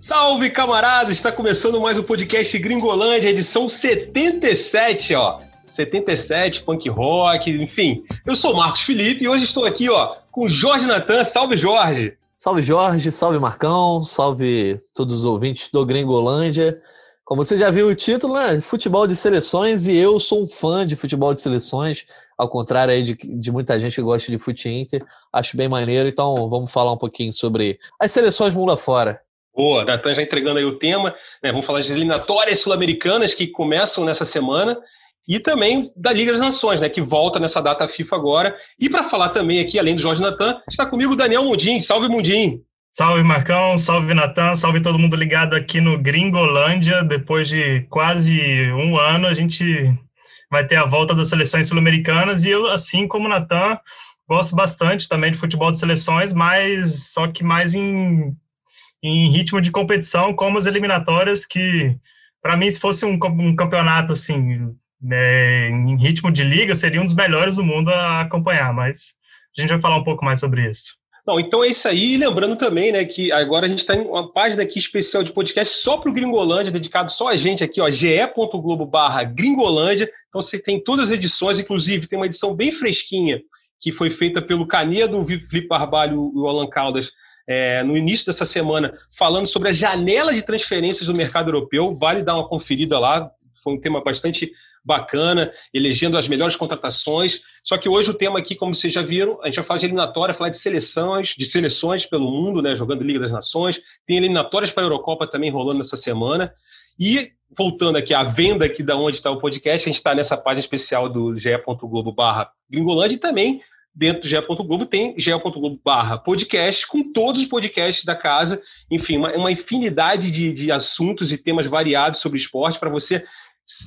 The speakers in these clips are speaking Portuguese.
Salve, camaradas! Está começando mais um podcast Gringolândia, edição 77, ó. 77, punk rock, enfim. Eu sou Marcos Felipe e hoje estou aqui, ó, com Jorge Natan. Salve, Jorge! Salve, Jorge! Salve, Marcão! Salve todos os ouvintes do Gringolândia. Como você já viu o título, né? Futebol de seleções e eu sou um fã de futebol de seleções, ao contrário aí de, de muita gente que gosta de fute inter. Acho bem maneiro, então vamos falar um pouquinho sobre as seleções mundo afora. Boa, Natan já entregando aí o tema. Né? Vamos falar das eliminatórias sul-americanas que começam nessa semana e também da Liga das Nações, né, que volta nessa data FIFA agora. E para falar também aqui, além do Jorge Natan, está comigo o Daniel Mundim. Salve, Mundim! Salve, Marcão, salve, Natan, salve todo mundo ligado aqui no Gringolândia. Depois de quase um ano, a gente vai ter a volta das seleções sul-americanas e eu, assim como o Natan, gosto bastante também de futebol de seleções, mas só que mais em em ritmo de competição, como as eliminatórias, que para mim, se fosse um, um campeonato assim, né, em ritmo de liga, seria um dos melhores do mundo a acompanhar, mas a gente vai falar um pouco mais sobre isso. Não, então é isso aí. Lembrando também, né, que agora a gente está em uma página aqui especial de podcast só para o Gringolândia, dedicado só a gente aqui, ó, ge.globo barra Gringolândia. Então você tem todas as edições, inclusive tem uma edição bem fresquinha que foi feita pelo Canedo, Felipe Barbalho e o Alan Caldas, é, no início dessa semana, falando sobre a janela de transferências do mercado europeu. Vale dar uma conferida lá, foi um tema bastante bacana, elegendo as melhores contratações. Só que hoje o tema aqui, como vocês já viram, a gente vai falar de eliminatória, falar de seleções, de seleções pelo mundo, né, jogando Liga das Nações. Tem eliminatórias para a Eurocopa também rolando nessa semana. E voltando aqui à venda aqui da onde está o podcast, a gente está nessa página especial do ge.globo barra Gringolândia e também dentro do GE. Globo tem ge.globo barra podcast, com todos os podcasts da casa, enfim, uma, uma infinidade de, de assuntos e temas variados sobre esporte para você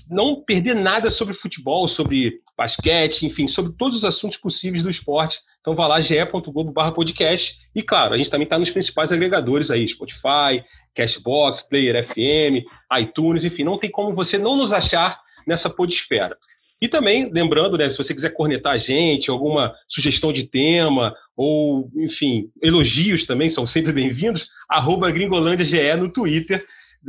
não perder nada sobre futebol, sobre basquete, enfim, sobre todos os assuntos possíveis do esporte. Então vá lá, ge.globo barra podcast. E claro, a gente também está nos principais agregadores aí, Spotify, Cashbox, Player FM, iTunes, enfim, não tem como você não nos achar nessa podesfera. E também, lembrando, né, se você quiser cornetar a gente, alguma sugestão de tema, ou, enfim, elogios também são sempre bem-vindos, arroba gringolândiage no Twitter.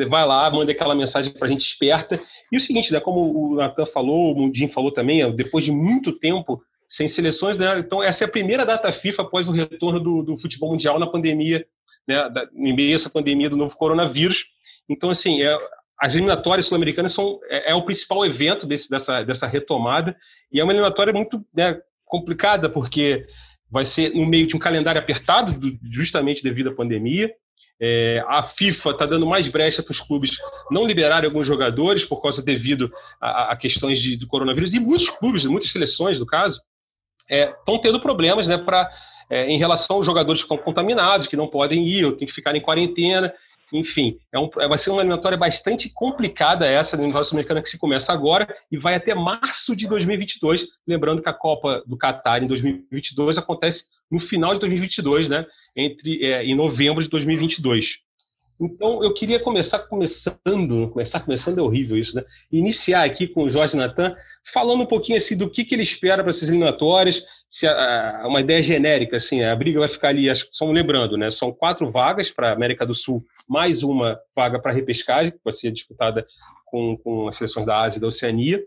Vai lá, manda aquela mensagem para a gente esperta. E o seguinte, né, como o Natan falou, o Mundim falou também, depois de muito tempo sem seleções, né, então essa é a primeira data FIFA após o retorno do, do futebol mundial na pandemia, né, da, em meio a essa pandemia do novo coronavírus. Então, assim, é, as eliminatórias sul-americanas são é, é, o principal evento desse, dessa, dessa retomada e é uma eliminatória muito né, complicada porque vai ser no meio de um calendário apertado justamente devido à pandemia é, a FIFA está dando mais brecha para os clubes não liberarem alguns jogadores por causa devido a, a questões de, do coronavírus e muitos clubes, muitas seleções, no caso, estão é, tendo problemas né, para é, em relação aos jogadores que estão contaminados, que não podem ir, ou têm que ficar em quarentena. Enfim, é um, vai ser uma eliminatória bastante complicada essa, no nosso americana que se começa agora e vai até março de 2022. Lembrando que a Copa do Catar em 2022 acontece no final de 2022, né? Entre é, em novembro de 2022. Então, eu queria começar começando, começar começando é horrível isso, né? Iniciar aqui com o Jorge Natan, falando um pouquinho assim do que, que ele espera para essas eliminatórias, se a, a, uma ideia genérica, assim, a briga vai ficar ali, acho, só lembrando, né? São quatro vagas para a América do Sul, mais uma vaga para repescagem, que vai ser disputada com, com as seleções da Ásia e da Oceania.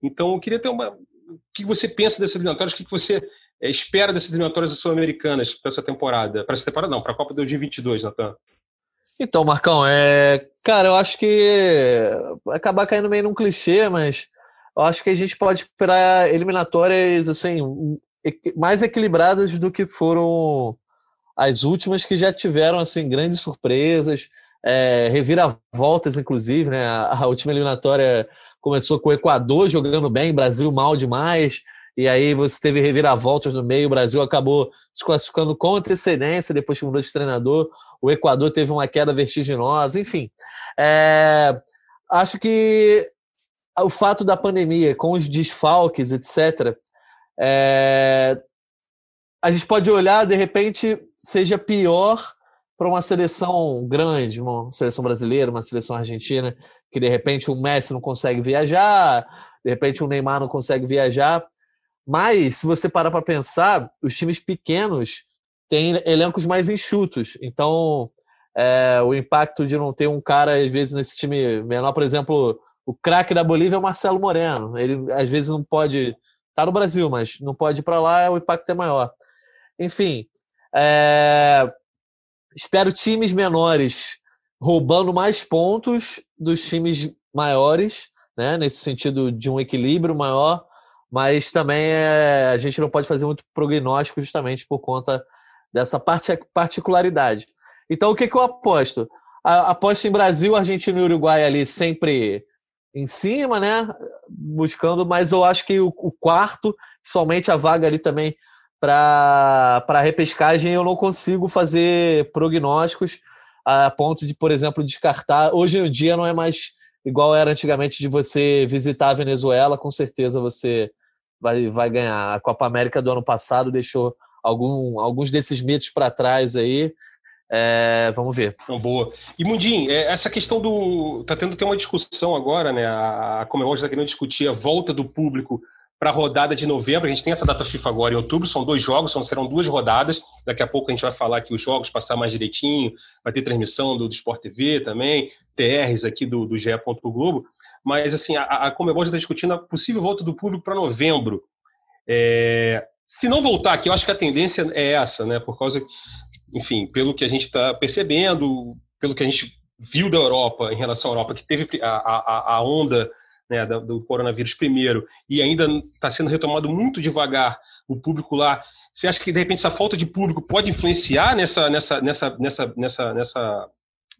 Então, eu queria ter uma. O que você pensa dessas eliminatórias? O que você é, espera dessas eliminatórias sul-americanas para essa temporada? Para essa temporada, não, para a Copa de 2022, Natan. Então, Marcão, é... cara, eu acho que vai acabar caindo meio num clichê, mas eu acho que a gente pode esperar eliminatórias assim mais equilibradas do que foram as últimas que já tiveram assim grandes surpresas, é, reviravoltas, inclusive, né? A, última eliminatória começou com o Equador jogando bem, Brasil mal demais, e aí você teve reviravoltas no meio, o Brasil acabou se classificando com antecedência depois que mudou de treinador, o Equador teve uma queda vertiginosa, enfim. É, acho que o fato da pandemia, com os desfalques, etc., é, a gente pode olhar, de repente, seja pior para uma seleção grande, uma seleção brasileira, uma seleção argentina, que de repente o Messi não consegue viajar, de repente o Neymar não consegue viajar. Mas, se você parar para pensar, os times pequenos têm elencos mais enxutos. Então, é, o impacto de não ter um cara, às vezes, nesse time menor, por exemplo, o craque da Bolívia é o Marcelo Moreno. Ele, às vezes, não pode. Tá no Brasil, mas não pode ir para lá, o impacto é maior. Enfim, é, espero times menores roubando mais pontos dos times maiores, né, nesse sentido de um equilíbrio maior, mas também é, a gente não pode fazer muito prognóstico justamente por conta dessa parte, particularidade. Então, o que, que eu aposto? aposto em Brasil, Argentina e Uruguai ali sempre em cima, né? Buscando, mas eu acho que o, o quarto, somente a vaga ali também para a repescagem, eu não consigo fazer prognósticos a ponto de, por exemplo, descartar. Hoje em dia não é mais igual era antigamente de você visitar a Venezuela, com certeza você vai, vai ganhar. A Copa América do ano passado deixou algum, alguns desses mitos para trás aí. É, vamos ver. boa. E Mundim, é, essa questão do. Tá tendo que ter uma discussão agora, né? A Comebol está querendo discutir a volta do público para a rodada de novembro. A gente tem essa data FIFA agora em outubro, são dois jogos, são, serão duas rodadas. Daqui a pouco a gente vai falar aqui os jogos, passar mais direitinho. Vai ter transmissão do, do Sport TV também, TRs aqui do, do GE. Globo. Mas assim, a, a Comebol já está discutindo a possível volta do público para novembro. É, se não voltar aqui, eu acho que a tendência é essa, né? Por causa, enfim, pelo que a gente está percebendo, pelo que a gente viu da Europa em relação à Europa, que teve a, a, a onda né, do coronavírus primeiro e ainda está sendo retomado muito devagar o público lá. Você acha que de repente essa falta de público pode influenciar nessa, nessa, nessa, nessa, nessa, nessa,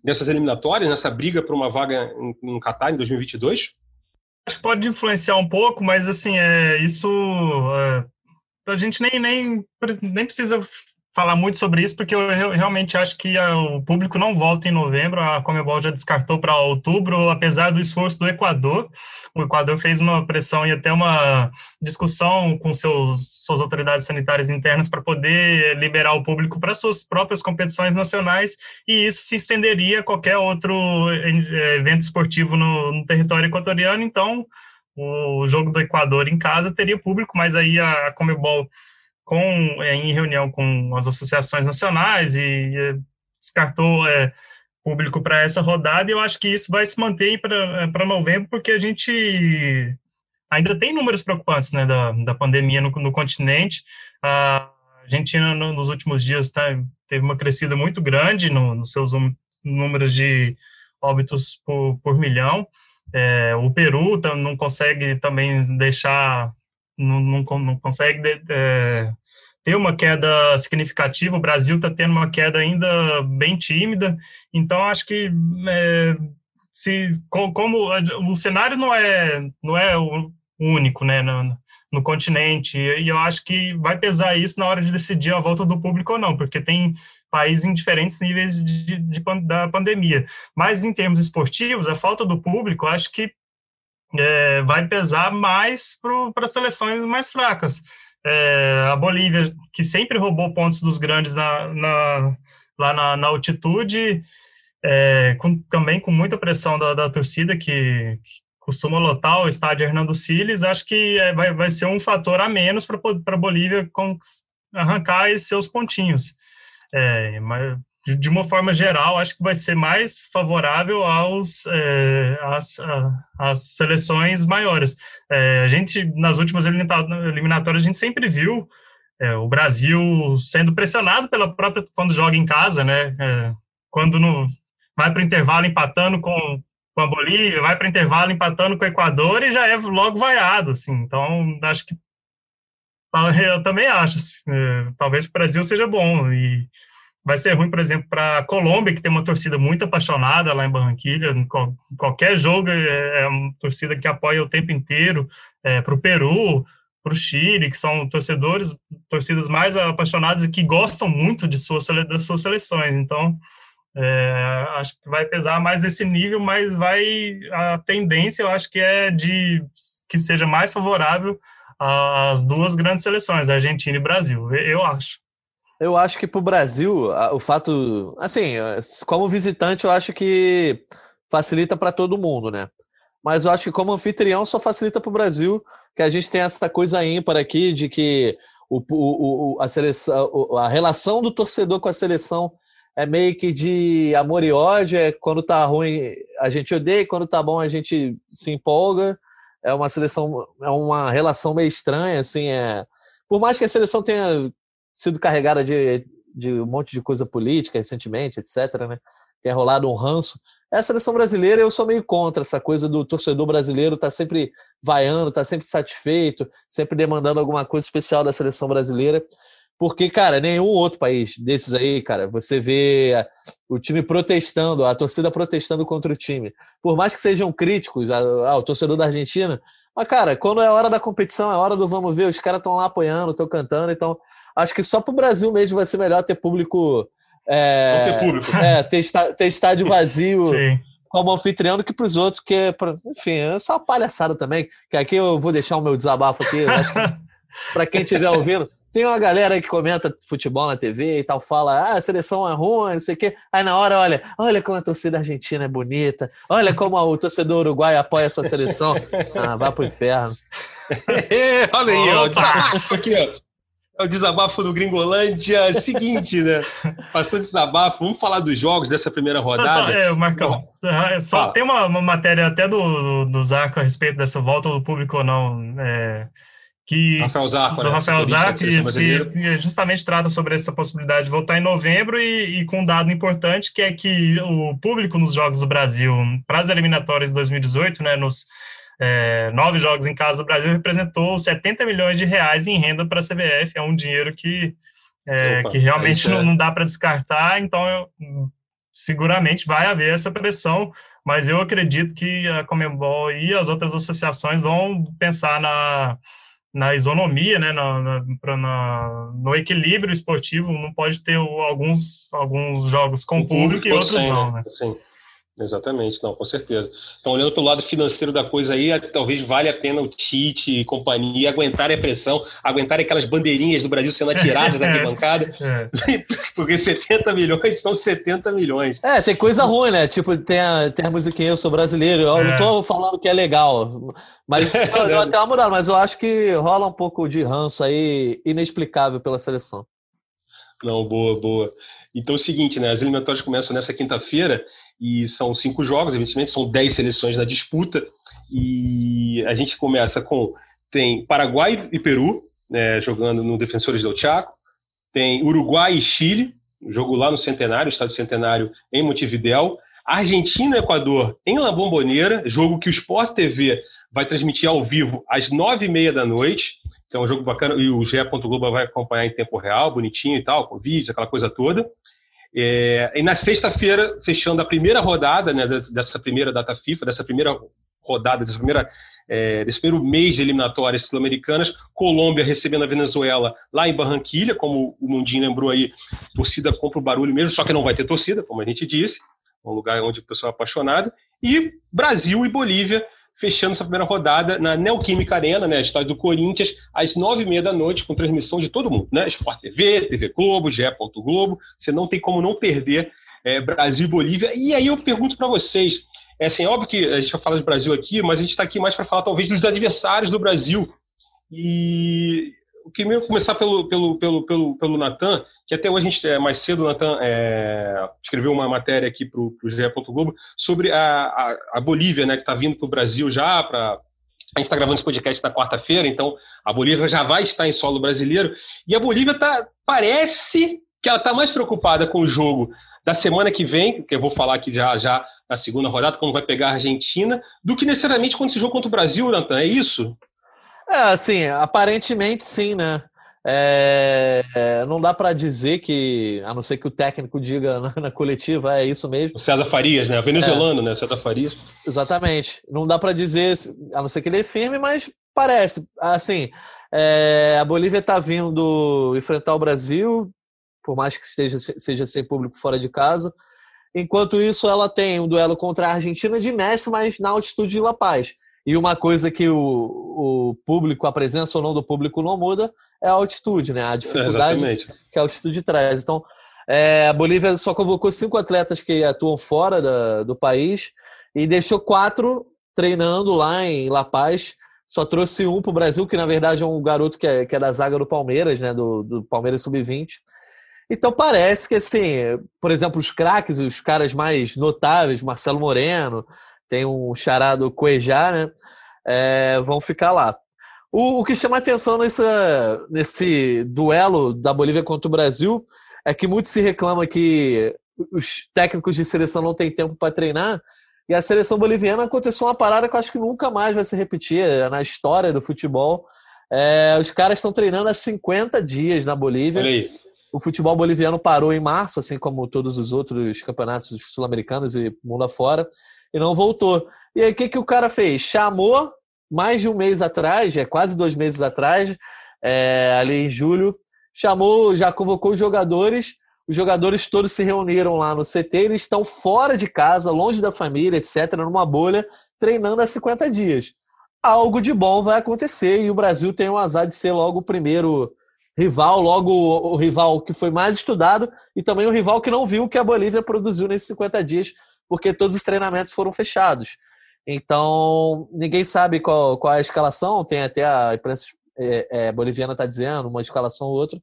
nessas eliminatórias, nessa briga por uma vaga em Qatar em 2022? Acho que pode influenciar um pouco, mas assim, é, isso é, a gente nem, nem, nem precisa falar muito sobre isso, porque eu realmente acho que o público não volta em novembro, a Comebol já descartou para outubro, apesar do esforço do Equador. O Equador fez uma pressão e até uma discussão com seus, suas autoridades sanitárias internas para poder liberar o público para suas próprias competições nacionais, e isso se estenderia a qualquer outro eh, evento esportivo no, no território equatoriano. Então, o jogo do Equador em casa teria público, mas aí a Comebol com, é, em reunião com as associações nacionais e descartou é, público para essa rodada, e eu acho que isso vai se manter para é, novembro, porque a gente ainda tem números preocupantes né, da, da pandemia no, no continente. A Argentina, no, nos últimos dias, tá, teve uma crescida muito grande no, nos seus números de óbitos por, por milhão. É, o Peru não consegue também deixar não, não, não consegue é, ter uma queda significativa. O Brasil está tendo uma queda ainda bem tímida. Então, acho que é, se como o cenário não é não é o único, né, no, no, continente. E eu acho que vai pesar isso na hora de decidir a volta do público ou não, porque tem países em diferentes níveis de, de, de da pandemia. Mas em termos esportivos, a falta do público, acho que é, vai pesar mais para seleções mais fracas. É, a Bolívia, que sempre roubou pontos dos grandes na, na lá na, na altitude, é, com, também com muita pressão da, da torcida, que, que, costuma lotar o estádio Hernando Siles, acho que é, vai, vai ser um fator a menos para a Bolívia arrancar esses seus pontinhos. É, mas de uma forma geral, acho que vai ser mais favorável aos é, às, às seleções maiores. É, a gente, nas últimas eliminatórias, a gente sempre viu é, o Brasil sendo pressionado pela própria quando joga em casa, né? É, quando no, vai para o intervalo empatando com, com a Bolívia, vai para o intervalo empatando com o Equador e já é logo vaiado, assim. Então, acho que eu também acho, assim, é, talvez o Brasil seja bom e vai ser ruim, por exemplo, para a Colômbia, que tem uma torcida muito apaixonada lá em Barranquilha. Em qualquer jogo é, é uma torcida que apoia o tempo inteiro. É, para o Peru, para o Chile, que são torcedores, torcidas mais apaixonadas e que gostam muito de suas, das suas seleções. Então, é, acho que vai pesar mais nesse nível, mas vai a tendência, eu acho que é de que seja mais favorável às duas grandes seleções, Argentina e Brasil. Eu acho. Eu acho que para o Brasil, o fato. Assim, como visitante, eu acho que facilita para todo mundo, né? mas eu acho que como anfitrião só facilita para o Brasil, que a gente tem essa coisa ímpar aqui de que o, o, o, a, seleção, a relação do torcedor com a seleção é meio que de amor e ódio, é quando tá ruim a gente odeia, quando tá bom a gente se empolga. É uma seleção, é uma relação meio estranha, assim, é... Por mais que a seleção tenha sido carregada de, de um monte de coisa política recentemente, etc., né? Tenha rolado um ranço, é a seleção brasileira, eu sou meio contra essa coisa do torcedor brasileiro tá sempre vaiando, tá sempre satisfeito, sempre demandando alguma coisa especial da seleção brasileira. Porque, cara, nenhum outro país desses aí, cara, você vê o time protestando, a torcida protestando contra o time. Por mais que sejam críticos, ah, o torcedor da Argentina, mas, cara, quando é hora da competição, é hora do vamos ver, os caras estão lá apoiando, estão cantando, então acho que só para o Brasil mesmo vai ser melhor ter público é, ter público. É, ter, ter estádio vazio como anfitrião do que para os outros, que, é enfim, é só uma palhaçada também. Que aqui eu vou deixar o meu desabafo aqui, acho que para quem estiver ouvindo, tem uma galera que comenta futebol na TV e tal, fala, ah, a seleção é ruim, não sei o quê. Aí na hora, olha, olha como a torcida argentina é bonita, olha como o torcedor uruguai apoia a sua seleção. Ah, vá pro inferno. olha aí, ó, aqui, ó. É o desabafo do Gringolândia. Seguinte, né? Passou desabafo. Vamos falar dos jogos dessa primeira rodada. Só, é, Marcão, é, só tem uma, uma, matéria até do, do Zarco a respeito dessa volta do público ou não. É, que, Rafael Zarco, do né? Rafael Zarco, isso, que justamente trata sobre essa possibilidade de voltar em novembro e, e, com um dado importante, que é que o público nos Jogos do Brasil, para as eliminatórias de 2018, né, nos é, nove jogos em casa do Brasil, representou 70 milhões de reais em renda para a CBF. É um dinheiro que, é, Opa, que realmente não, é. não, dá para descartar, então eu, seguramente vai haver essa pressão, mas eu acredito que a Comembol e as outras associações vão pensar na, na isonomia, né, na, na, na, no equilíbrio esportivo, não pode ter alguns, alguns jogos com público, público e outros não. Né? Sim. Exatamente, não, com certeza. Então, olhando para o lado financeiro da coisa aí, talvez valha a pena o Tite e companhia aguentarem a pressão, aguentarem aquelas bandeirinhas do Brasil sendo atiradas da arquibancada, é. porque 70 milhões são 70 milhões. É, tem coisa ruim, né? Tipo, tem a, tem a musiquinha Eu Sou Brasileiro, eu é. não tô falando que é legal, mas eu, eu até uma mudada, mas eu acho que rola um pouco de ranço aí, inexplicável pela seleção. Não, boa, boa. Então é o seguinte, né? As eliminatórias começam nessa quinta-feira e são cinco jogos, evidentemente, são dez seleções na disputa. E a gente começa com tem Paraguai e Peru né, jogando no Defensores del Chaco, tem Uruguai e Chile, jogo lá no Centenário, Estado Centenário em Montevidéu, Argentina e Equador em La Bombonera, jogo que o Sport TV vai transmitir ao vivo às nove e meia da noite. Então, é um jogo bacana e o GE. Globo vai acompanhar em tempo real, bonitinho e tal, com vídeos, aquela coisa toda. É, e na sexta-feira, fechando a primeira rodada né, dessa primeira data FIFA, dessa primeira rodada, dessa primeira, é, desse primeiro mês de eliminatórias sul-americanas, Colômbia recebendo a Venezuela lá em Barranquilha, como o Mundinho lembrou aí, torcida compra o barulho mesmo, só que não vai ter torcida, como a gente disse, um lugar onde o pessoal é apaixonado, e Brasil e Bolívia fechando essa primeira rodada na Neoquímica Arena, né, estádio do Corinthians, às nove e meia da noite, com transmissão de todo mundo, né? Sport TV, TV Globo, GE. Globo. Você não tem como não perder é, Brasil e Bolívia. E aí eu pergunto para vocês, é assim, óbvio que a gente vai falar de Brasil aqui, mas a gente está aqui mais para falar talvez dos adversários do Brasil. E eu queria começar pelo, pelo, pelo, pelo, pelo Natan, que até hoje a gente, é, mais cedo o Natan é, escreveu uma matéria aqui para o GE. Globo sobre a, a, a, Bolívia, né, que está vindo para o Brasil já, a gente está gravando esse podcast na quarta-feira, então a Bolívia já vai estar em solo brasileiro. E a Bolívia tá, parece que ela está mais preocupada com o jogo da semana que vem, que eu vou falar aqui já, já na segunda rodada, como vai pegar a Argentina, do que necessariamente quando esse jogo contra o Brasil, Natan. É isso? É, assim, aparentemente sim, né? É, é, não dá para dizer que, a não ser que o técnico diga na, na, coletiva, é isso mesmo. O César Farias, né? O venezuelano, é, né? César Farias. Exatamente. Não dá para dizer, a não ser que ele é firme, mas parece. Assim, é, a Bolívia está vindo enfrentar o Brasil, por mais que esteja, seja sem público fora de casa. Enquanto isso, ela tem um duelo contra a Argentina de Messi, mas na altitude de La Paz. E uma coisa que o, o público, a presença ou não do público não muda é a altitude, né? A dificuldade é, que a altitude traz. Então, é, a Bolívia só convocou cinco atletas que atuam fora da, do país e deixou quatro treinando lá em La Paz. Só trouxe um para o Brasil, que na verdade é um garoto que é, que é da zaga do Palmeiras, né? Do, do Palmeiras Sub-20. Então parece que, assim, por exemplo, os craques, os caras mais notáveis, Marcelo Moreno, tem um charado Cuejá, né? É, vão ficar lá. O, o, que chama atenção nessa, nesse duelo da Bolívia contra o Brasil é que muito se reclama que os técnicos de seleção não têm tempo para treinar. E a seleção boliviana aconteceu uma parada que eu acho que nunca mais vai se repetir na história do futebol. É, os caras estão treinando há 50 dias na Bolívia. O futebol boliviano parou em março, assim como todos os outros campeonatos sul-americanos e mundo afora, e não voltou. E aí o que, que o cara fez? Chamou mais de um mês atrás, é quase dois meses atrás, é, ali em julho, chamou, já convocou os jogadores, os jogadores todos se reuniram lá no CT, eles estão fora de casa, longe da família, etc., numa bolha, treinando há 50 dias. Algo de bom vai acontecer e o Brasil tem o azar de ser logo o primeiro rival, logo o, rival que foi mais estudado e também o rival que não viu o que a Bolívia produziu nesses 50 dias, porque todos os treinamentos foram fechados. Então, ninguém sabe qual, qual é a escalação, tem até a imprensa é, é, boliviana está dizendo, uma escalação ou outra.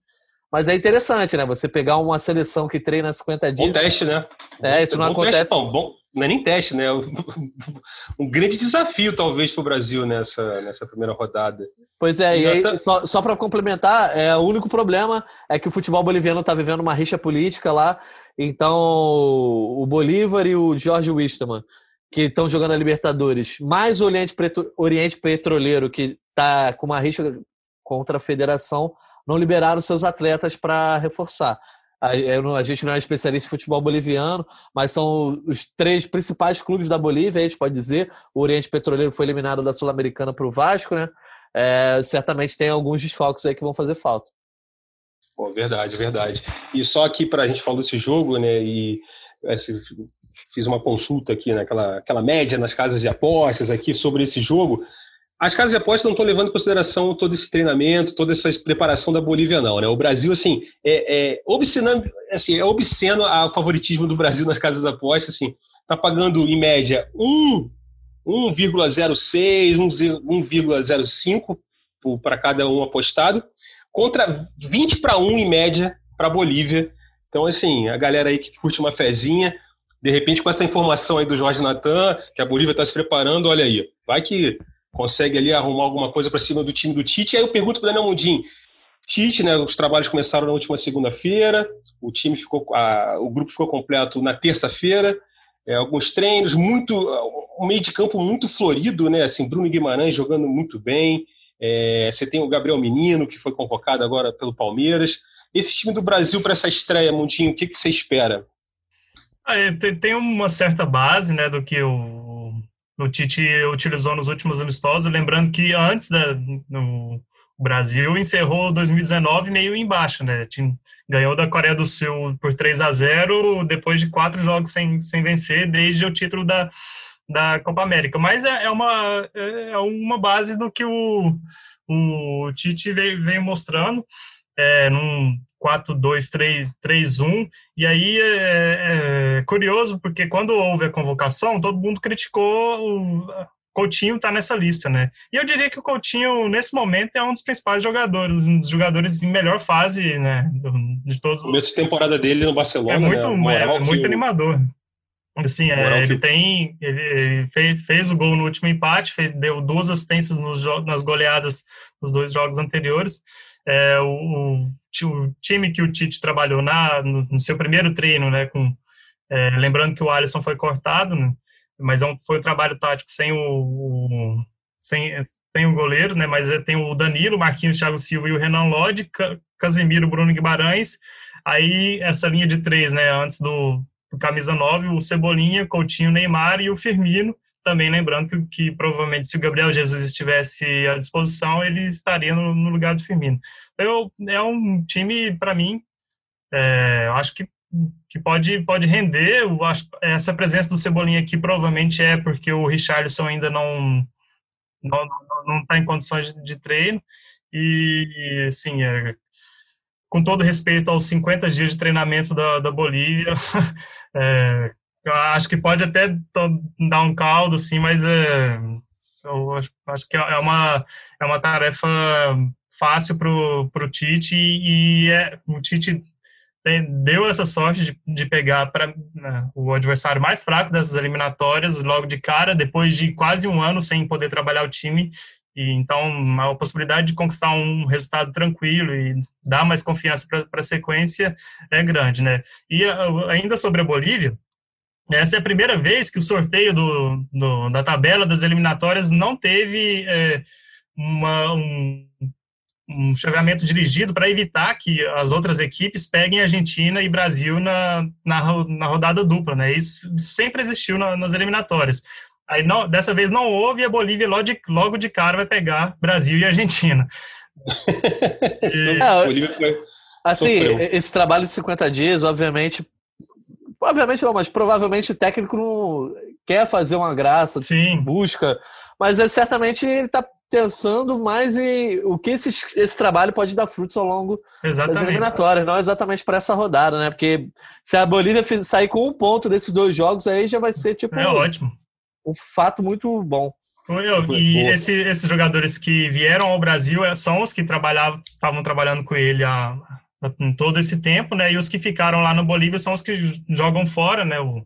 Mas é interessante, né? Você pegar uma seleção que treina 50 dias. Bom teste, né? É, isso não acontece. Teste, não. Bom, não é nem teste, né? Um grande desafio, talvez, para o Brasil nessa, nessa primeira rodada. Pois é, e aí, só, só para complementar, é, o único problema é que o futebol boliviano está vivendo uma rixa política lá. Então, o Bolívar e o Jorge Wisterman, que estão jogando a Libertadores, mais o Oriente, Oriente Petroleiro, que está com uma rixa contra a federação, não liberaram seus atletas para reforçar. A, gente não é especialista em futebol boliviano, mas são os três principais clubes da Bolívia, a gente pode dizer. O Oriente Petroleiro foi eliminado da Sul-Americana para o Vasco, né? É, certamente tem alguns desfalques aí que vão fazer falta. Pô, verdade, verdade. E só aqui para a gente falar desse jogo, né? E esse, fiz uma consulta aqui naquela aquela média nas casas de apostas aqui sobre esse jogo. As casas de apostas não estão levando em consideração todo esse treinamento, toda essa preparação da Bolívia, não. Né? O Brasil, assim, é, é, obscenando, assim, é obsceno o favoritismo do Brasil nas casas de apostas. Assim, está pagando, em média, 1,06, 1,05 para cada um apostado, contra 20 para 1 em média para a Bolívia. Então, assim, a galera aí que curte uma fezinha, de repente, com essa informação aí do Jorge Natan, que a Bolívia está se preparando, olha aí, vai que consegue ali arrumar alguma coisa para cima do time do Tite. Aí eu pergunto para o Daniel Mundim, Tite, né, os trabalhos começaram na última segunda-feira, o time ficou, a, o grupo ficou completo na terça-feira, é, alguns treinos, muito, um meio de campo muito florido, né, assim, Bruno Guimarães jogando muito bem, é, você tem o Gabriel Menino, que foi convocado agora pelo Palmeiras. Esse time do Brasil para essa estreia, Mundinho, o que, que você espera? É, tem uma certa base né, do que o o Tite utilizou nos últimos amistosos, lembrando que antes da, no Brasil encerrou 2019 meio embaixo, né? Ganhou da Coreia do Sul por 3 a 0 depois de quatro jogos sem, sem vencer, desde o título da, da Copa América. Mas é, é uma, é uma base do que o, o Tite veio, veio mostrando é, num 4-2-3-1. E aí é, é, curioso, porque quando houve a convocação, todo mundo criticou o Coutinho está nessa lista, né? E eu diria que o Coutinho, nesse momento, é um dos principais jogadores, um dos jogadores em melhor fase, né? De todos. Começo de temporada dele no Barcelona. É muito, né? é, muito animador. Assim, é, ele tem. Ele fez, fez, o gol no último empate, fez, deu duas assistências nos, nas goleadas nos dois jogos anteriores. É, o, o, time que o Tite trabalhou na, no, no seu primeiro treino, né, com, é, lembrando que o Alisson foi cortado, né, mas é um, foi um trabalho tático sem o, o sem, sem o goleiro, né, mas é, tem o Danilo, Marquinhos, Thiago Silva e o Renan Lodge, Casemiro, Bruno Guimarães, aí essa linha de três, né, antes do, do camisa 9, o Cebolinha, Coutinho, Neymar e o Firmino, também lembrando que, que, provavelmente se o Gabriel Jesus estivesse à disposição, ele estaria no, no lugar do Firmino. Eu, é um time, para mim, é, eu acho que, que pode, pode render. Eu acho, essa presença do Cebolinha aqui provavelmente é porque o Richarlison ainda não não não está em condições de, de, treino. E, assim, é, com todo respeito aos 50 dias de treinamento da, da Bolívia, é, eu acho que pode até dar um caldo, assim, mas é, eu acho que é uma, é uma tarefa fácil para o Tite e é, o Tite deu essa sorte de, de pegar para né, o adversário mais fraco dessas eliminatórias logo de cara, depois de quase um ano sem poder trabalhar o time. E então a possibilidade de conquistar um resultado tranquilo e dar mais confiança para a sequência é grande, né? E ainda sobre a Bolívia, essa é a primeira vez que o sorteio do, do da tabela das eliminatórias não teve é, uma, um, um chaveamento dirigido para evitar que as outras equipes peguem Argentina e Brasil na, na, na rodada dupla, né? Isso, isso sempre existiu na, nas eliminatórias. Aí não, dessa vez não houve e a Bolívia logo de, logo de cara vai pegar Brasil e Argentina. e... É, assim, esse trabalho de 50 dias, obviamente, Obviamente não, mas provavelmente o técnico não quer fazer uma graça, Sim. busca, mas é, certamente ele está pensando mais em o que esse, esse trabalho pode dar frutos ao longo exatamente. das eliminatórias, não exatamente para essa rodada, né? Porque se a Bolívia sair com um ponto desses dois jogos, aí já vai ser tipo é um, ótimo. um fato muito bom. Eu, e esse, esses jogadores que vieram ao Brasil é, são os que trabalhavam, estavam trabalhando com ele há, em todo esse tempo, né? E os que ficaram lá no Bolívia são os que jogam fora, né? O,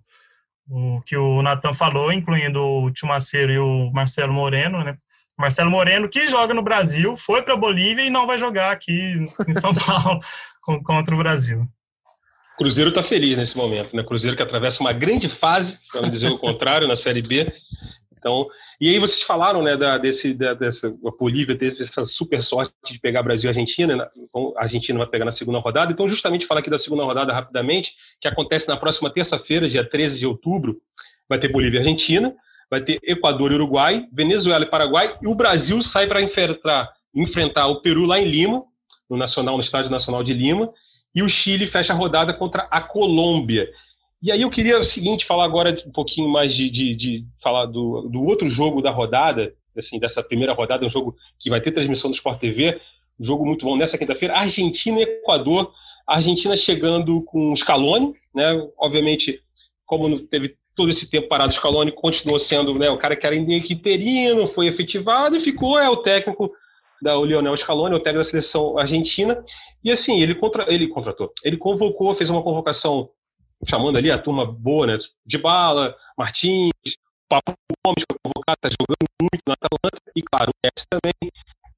o que o Natan falou, incluindo o Timaceiro e o Marcelo Moreno, né? Marcelo Moreno, que joga no Brasil, foi para a Bolívia e não vai jogar aqui em São Paulo contra o Brasil. Cruzeiro está feliz nesse momento, né? Cruzeiro que atravessa uma grande fase, para não dizer o contrário, na Série B. Então, e aí vocês falaram, né, da, desse, da, dessa, a Bolívia teve essa super sorte de pegar Brasil e Argentina, né? a Argentina vai pegar na segunda rodada, então justamente falar aqui da segunda rodada rapidamente, que acontece na próxima terça-feira, dia 13 de outubro, vai ter Bolívia e Argentina, vai ter Equador e Uruguai, Venezuela e Paraguai, e o Brasil sai para enfrentar, enfrentar o Peru lá em Lima, no Nacional, no Estádio Nacional de Lima, e o Chile fecha a rodada contra a Colômbia. E aí eu queria o seguinte, falar agora um pouquinho mais de, de, de falar do, do outro jogo da rodada, assim, dessa primeira rodada, um jogo que vai ter transmissão do Sport TV, um jogo muito bom nessa quinta-feira, Argentina e Equador, a Argentina chegando com o Scaloni, né, obviamente, como teve todo esse tempo parado, o Scaloni continuou sendo né, o cara que era interino, foi efetivado e ficou, é o técnico da o Lionel Scaloni, o técnico da seleção argentina, e assim, ele, contra, ele contratou, ele convocou, fez uma convocação chamando ali a turma boa, né? De Bala, Martins, Papo Gomes, foi convocado, está jogando muito na Atalanta, e claro, o Messi também.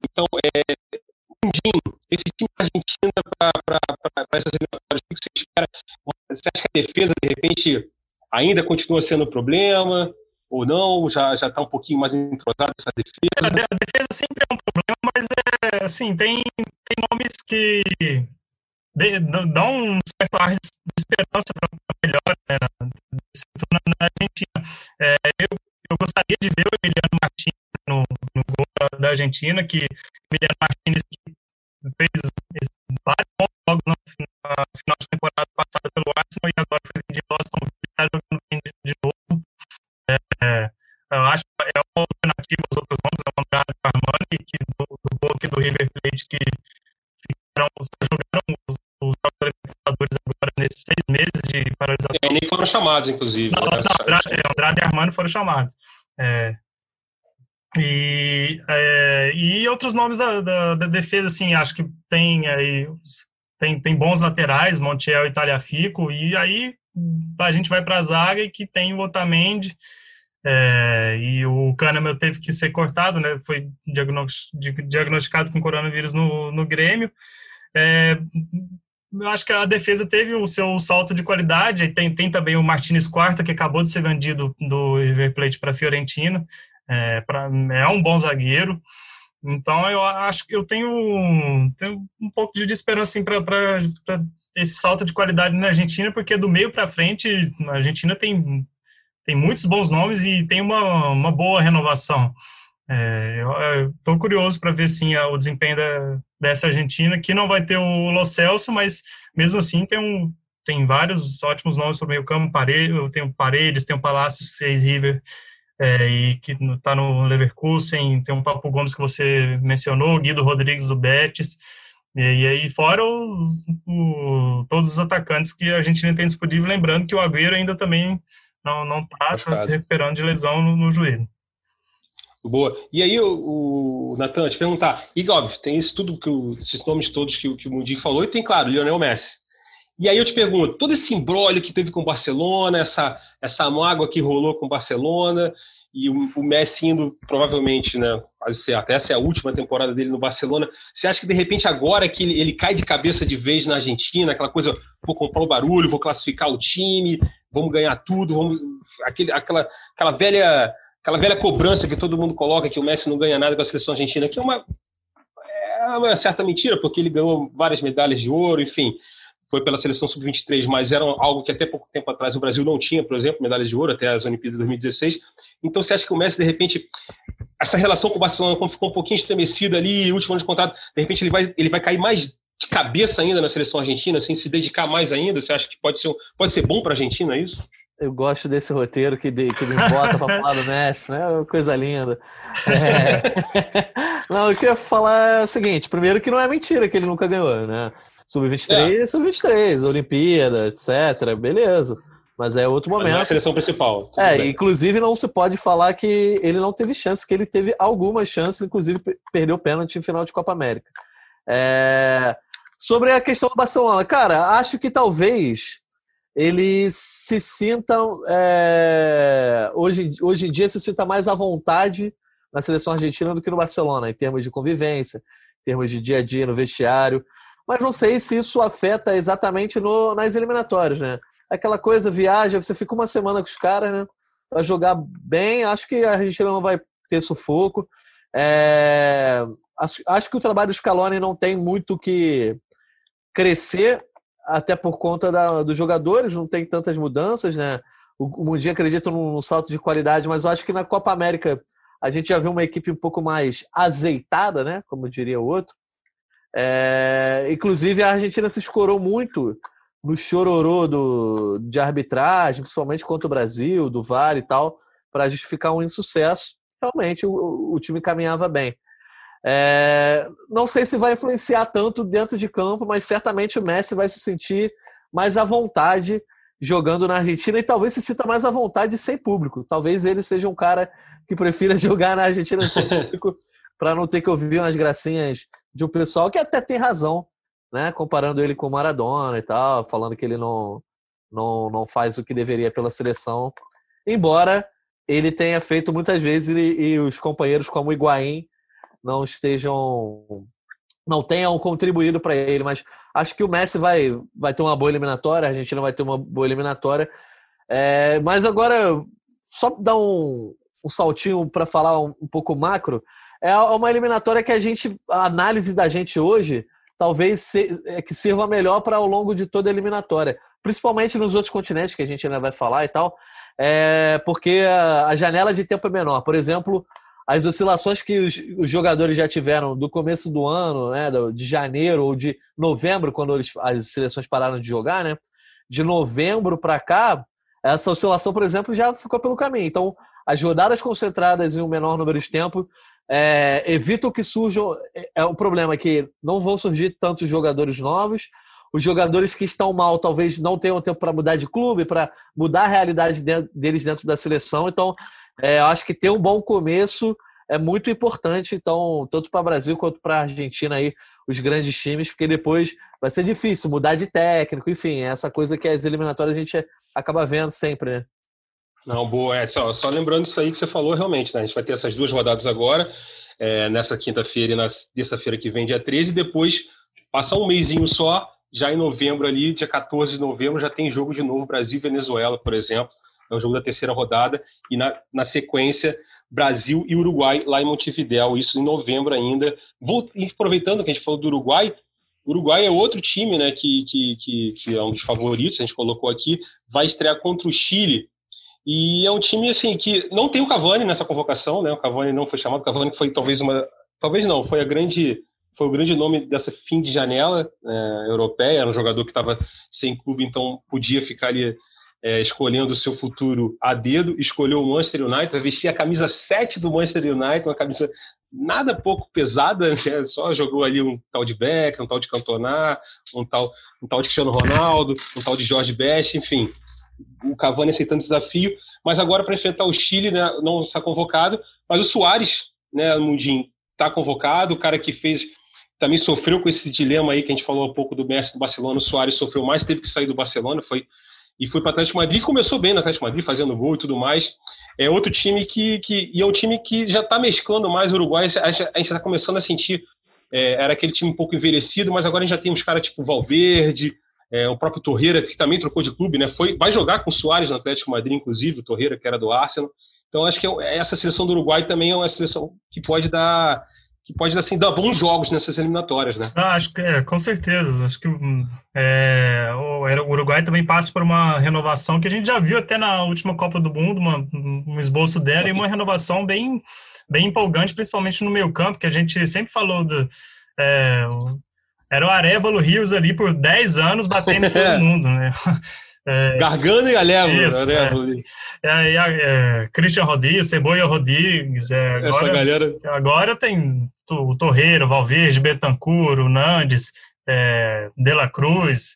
Então, é, Mundinho, esse time da Argentina para essas eliminatórias, o que você espera? Você acha que a defesa, de repente, ainda continua sendo um problema? Ou não? Já está um pouquinho mais entrosada essa defesa? A defesa sempre é um problema, mas é, assim, tem, tem nomes que dá um certo ar de esperança para melhor né, na, na Argentina. É, eu, eu gostaria de ver o Emiliano Martins no, no gol da Argentina, que Emiliano Martins fez vários bons jogos no, na final de temporada passada pelo Arsenal e agora foi vendido ao Aston jogando bem de, de novo. É, eu acho que é uma alternativa aos outros nomes, é o Andrade Armani, que do, do gol aqui do River Plate, que ficaram, jogaram os seis meses de paralisação. É, nem foram chamados, inclusive. Não, né? não, Andrade, é, Andrade e Armando foram chamados. É, e, é, e outros nomes da, da, da, defesa, assim, acho que tem aí tem, tem bons laterais, Montiel e Taliafico, e aí a gente vai para a zaga e que tem o Otamendi, é, e o Kahneman teve que ser cortado, né, foi diagnosticado com coronavírus no, no Grêmio, é, eu acho que a defesa teve o seu salto de qualidade. Tem, tem também o Martinez Quarta, que acabou de ser vendido do River Plate para a Fiorentina. É, pra, é um bom zagueiro. Então, eu acho que eu tenho, tenho um pouco de esperança assim, para esse salto de qualidade na Argentina, porque do meio para frente, a Argentina tem, tem muitos bons nomes e tem uma, uma boa renovação. É, eu estou curioso para ver sim o desempenho da, dessa Argentina, que não vai ter o Lo Celso, mas mesmo assim tem, um, tem vários ótimos nomes sobre o meio campo, Paredes, tem o Paredes, tem o Palácio, ex-River, é, e que está no Leverkusen, tem o Papo Gomes que você mencionou, Guido Rodrigues do Betis, e, e aí fora os, o, todos os atacantes que a Argentina tem disponível, lembrando que o Agüero ainda também não não tá, tá se recuperando de lesão no, no joelho. Boa. E aí, o, o Natan, te perguntar, e óbvio, tem isso tudo que o, esses nomes todos que, que o Mundinho falou, e tem, claro, Lionel Messi. E aí eu te pergunto, todo esse embrólio que teve com o Barcelona, essa, essa mágoa que rolou com o Barcelona, e o, o Messi indo, provavelmente, né, até essa é a última temporada dele no Barcelona, você acha que de repente agora que ele, ele cai de cabeça de vez na Argentina, aquela coisa, vou comprar o barulho, vou classificar o time, vamos ganhar tudo, vamos aquele, aquela, aquela velha aquela velha cobrança que todo mundo coloca que o Messi não ganha nada com a seleção argentina, que é uma, é uma certa mentira, porque ele ganhou várias medalhas de ouro, enfim, foi pela seleção sub-23, mas era algo que até pouco tempo atrás o Brasil não tinha, por exemplo, medalhas de ouro até as Olimpíadas de 2016. Então você acha que o Messi, de repente, essa relação com o Barcelona, como ficou um pouquinho estremecida ali, último ano de contrato, de repente ele vai, ele vai cair mais de cabeça ainda na seleção argentina, assim, se dedicar mais ainda? Você acha que pode ser, pode ser bom para a Argentina isso? Eu gosto desse roteiro que, de, que me bota para falar do Messi, né? Coisa linda. É... Não, o que eu ia falar é o seguinte: primeiro, que não é mentira que ele nunca ganhou, né? Sub-23 é. sub-23, Olimpíada, etc. Beleza. Mas é outro momento. Mas não é a seleção principal. É, bem. inclusive não se pode falar que ele não teve chance, que ele teve algumas chances, inclusive perdeu pênalti em final de Copa América. É... Sobre a questão do Barcelona, cara, acho que talvez ele se sinta é, hoje, hoje em dia se sinta mais à vontade na seleção argentina do que no Barcelona, em termos de convivência, em termos de dia a dia no vestiário. Mas não sei se isso afeta exatamente no, nas eliminatórias, né? Aquela coisa, viaja, você fica uma semana com os caras, né? Vai jogar bem, acho que a Argentina não vai ter sufoco. É, acho, acho que o trabalho do Scaloni não tem muito que crescer até por conta da, dos jogadores, não tem tantas mudanças, né? O, o Mundinho acredita num, salto de qualidade, mas eu acho que na Copa América a gente já viu uma equipe um pouco mais azeitada, né? Como diria o outro. É, inclusive a Argentina se escorou muito no chororô do, de arbitragem, principalmente contra o Brasil, do VAR e tal, para justificar um insucesso. Realmente o, o time caminhava bem. É, não sei se vai influenciar tanto dentro de campo, mas certamente o Messi vai se sentir mais à vontade jogando na Argentina e talvez se sinta mais à vontade sem público. Talvez ele seja um cara que prefira jogar na Argentina sem público para não ter que ouvir umas gracinhas de um pessoal que até tem razão, né? Comparando ele com o Maradona e tal, falando que ele não, não, não faz o que deveria pela seleção. Embora ele tenha feito muitas vezes e, e os companheiros como o Higuaín não estejam não tenham contribuído para ele, mas acho que o Messi vai, vai ter uma boa eliminatória, a Argentina vai ter uma boa eliminatória. É, mas agora, só dar um, um saltinho para falar um, um, pouco macro, é uma eliminatória que a gente, a análise da gente hoje, talvez se, é, que sirva melhor para ao longo de toda a eliminatória, principalmente nos outros continentes que a gente ainda vai falar e tal, é, porque a, a janela de tempo é menor. Por exemplo, as oscilações que os, os, jogadores já tiveram do começo do ano, né, de janeiro ou de novembro, quando eles, as seleções pararam de jogar, né, de novembro para cá, essa oscilação, por exemplo, já ficou pelo caminho. Então, as rodadas concentradas em um menor número de tempo é, evitam que surjam. É, é o problema que não vão surgir tantos jogadores novos. Os jogadores que estão mal talvez não tenham tempo para mudar de clube, para mudar a realidade deles dentro da seleção. Então, é, eu acho que ter um bom começo é muito importante, então, tanto para o Brasil quanto para a Argentina aí, os grandes times, porque depois vai ser difícil mudar de técnico, enfim, é essa coisa que as eliminatórias a gente acaba vendo sempre, né? Não, boa, é, só, só lembrando isso aí que você falou, realmente, né? A gente vai ter essas duas rodadas agora, é, nessa quinta-feira e na terça-feira que vem, dia 13, e depois passar um mêsinho só, já em novembro ali, dia 14 de novembro, já tem jogo de novo, Brasil e Venezuela, por exemplo é o jogo da terceira rodada, e na, na sequência, Brasil e Uruguai lá em Montevidéu, isso em novembro ainda. Vou, aproveitando que a gente falou do Uruguai, Uruguai é outro time né, que, que, que, que, é um dos favoritos, a gente colocou aqui, vai estrear contra o Chile. E é um time assim que não tem o Cavani nessa convocação, né? O Cavani não foi chamado, o Cavani foi talvez uma. Talvez não, foi a grande. Foi o grande nome dessa fim de janela é, europeia, era um jogador que estava sem clube, então podia ficar ali é, escolhendo o seu futuro a dedo, escolheu o Manchester United, vai vestir a camisa 7 do Manchester United, uma camisa nada pouco pesada, né? só jogou ali um tal de Beck, um tal de Cantona, um tal, um tal de Cristiano Ronaldo, um tal de Jorge Best, enfim. o Cavani aceitando desafio, mas agora para enfrentar o Chile, né, não está convocado, mas o Soares, né, Mundinho, está convocado, o cara que fez também sofreu com esse dilema aí que a gente falou um pouco do Messi do Barcelona, o Soares sofreu mais, teve que sair do Barcelona, foi e foi para o Atlético Madrid, começou bem no Atlético Madrid, fazendo gol e tudo mais. É outro time que, que e é um time que já está mesclando mais o Uruguai, a gente está começando a sentir, é, era aquele time um pouco envelhecido, mas agora a gente já tem uns caras tipo Valverde, é, o próprio Torreira, que também trocou de clube, né? Foi, vai jogar com o Soares no Atlético Madrid, inclusive, o Torreira, que era do Arsenal. Então, acho que é, essa seleção do Uruguai também é uma seleção que pode dar que pode assim, dar bons jogos nessas eliminatórias, né? Ah, acho que é, com certeza. Acho que é, o Uruguai também passa por uma renovação que a gente já viu até na última Copa do Mundo, uma, um esboço dela, e uma renovação bem, bem empolgante, principalmente no meio campo, que a gente sempre falou do. É, era o Arevalo Rios ali por 10 anos batendo em todo mundo, né? É, Gargano e Alévo. Isso, é. É, é, Christian Rodrigues, Ceboia Rodrigues. É, agora, Essa galera. Agora tem o Torreiro, Valverde, Betancur, Nandes, é, De La Cruz.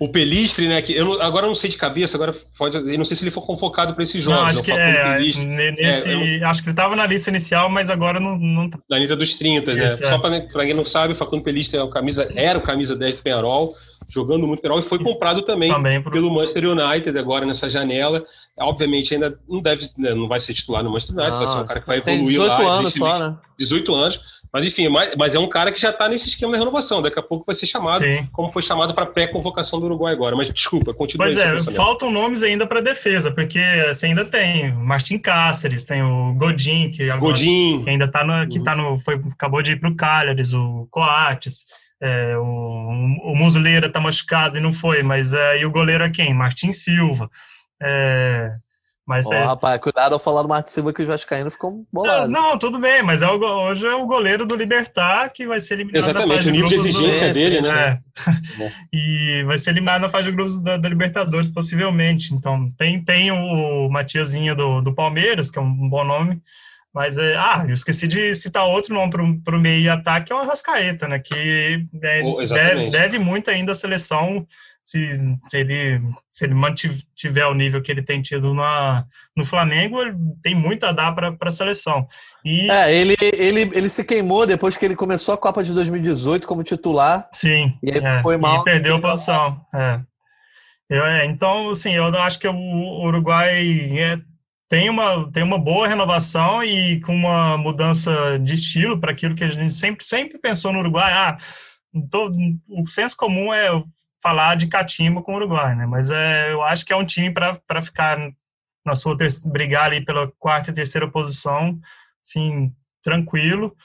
O Pelistre, né? Que eu agora eu não sei de cabeça, agora pode. Eu não sei se ele foi convocado para esse jogo. Não, acho não, que é. Nesse, é, eu, acho que ele estava na lista inicial, mas agora não. não... Tá. Na lista dos 30, né? Isso, né? É. Só para quem não sabe, o Facundo Pelistre é o camisa, era o camisa 10 do Penharol jogando muito Penarol e foi comprado também, também pro... pelo Manchester United agora nessa janela. Obviamente ainda não deve, né, não vai ser titular no Manchester United, ah, vai ser um ah, cara que vai evoluir 18 lá. 18 anos só, né? 18 anos. Mas enfim, mas, mas é um cara que já está nesse esquema de renovação. Daqui a pouco vai ser chamado, Sim. como foi chamado para pré-convocação do Uruguai agora. Mas desculpa, continua. Pois é, faltam nomes ainda para defesa, porque você ainda tem Martin Cáceres, tem o Godin, que, agora, Godin. que ainda está no, que tá no, foi, acabou de ir para o Cagliari, o Coates. É, o, o Musleira está machucado e não foi, mas é, e o goleiro é quem? Martin Silva. É, mas oh, é... rapaz, cuidado ao falar do Martin Silva que o Vascaíno ficou bolado. Não, não, tudo bem, mas é o, hoje é o goleiro do Libertar que vai ser eliminado Exatamente, o nível de exigência do... dele, né? É. e vai ser eliminado na fase de grupos da, da, Libertadores, possivelmente. Então, tem, tem o Matiazinha do, do Palmeiras, que é um bom nome, mas, é, ah, eu esqueci de citar outro nome para o meio e ataque, é o Arrascaeta, né? Que é, oh, deve, deve, muito ainda à seleção, se, se, ele, se ele mantiver o nível que ele tem tido na, no Flamengo, ele tem muito a dar para a seleção. E, é, ele, ele, ele se queimou depois que ele começou a Copa de 2018 como titular. Sim, e é, foi mal. E perdeu a posição. É. Eu, é, então, assim, eu acho que o Uruguai é, tem uma, tem uma boa renovação e com uma mudança de estilo para aquilo que a gente sempre, sempre pensou no Uruguai. Ah, tô, o senso comum é falar de catimba com o Uruguai, né? Mas é, eu acho que é um time para ficar na sua brigar ali pela quarta e terceira posição, sim, tranquilo.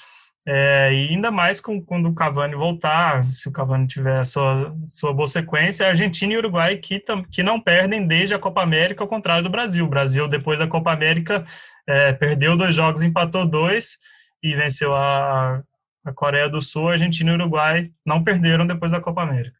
É, e ainda mais com, quando o Cavani voltar, se o Cavani tiver sua, sua boa sequência, Argentina e Uruguai que, que não perdem desde a Copa América, ao contrário do Brasil. O Brasil, depois da Copa América, é, perdeu dois jogos, empatou dois e venceu a, a Coreia do Sul. Argentina e Uruguai não perderam depois da Copa América.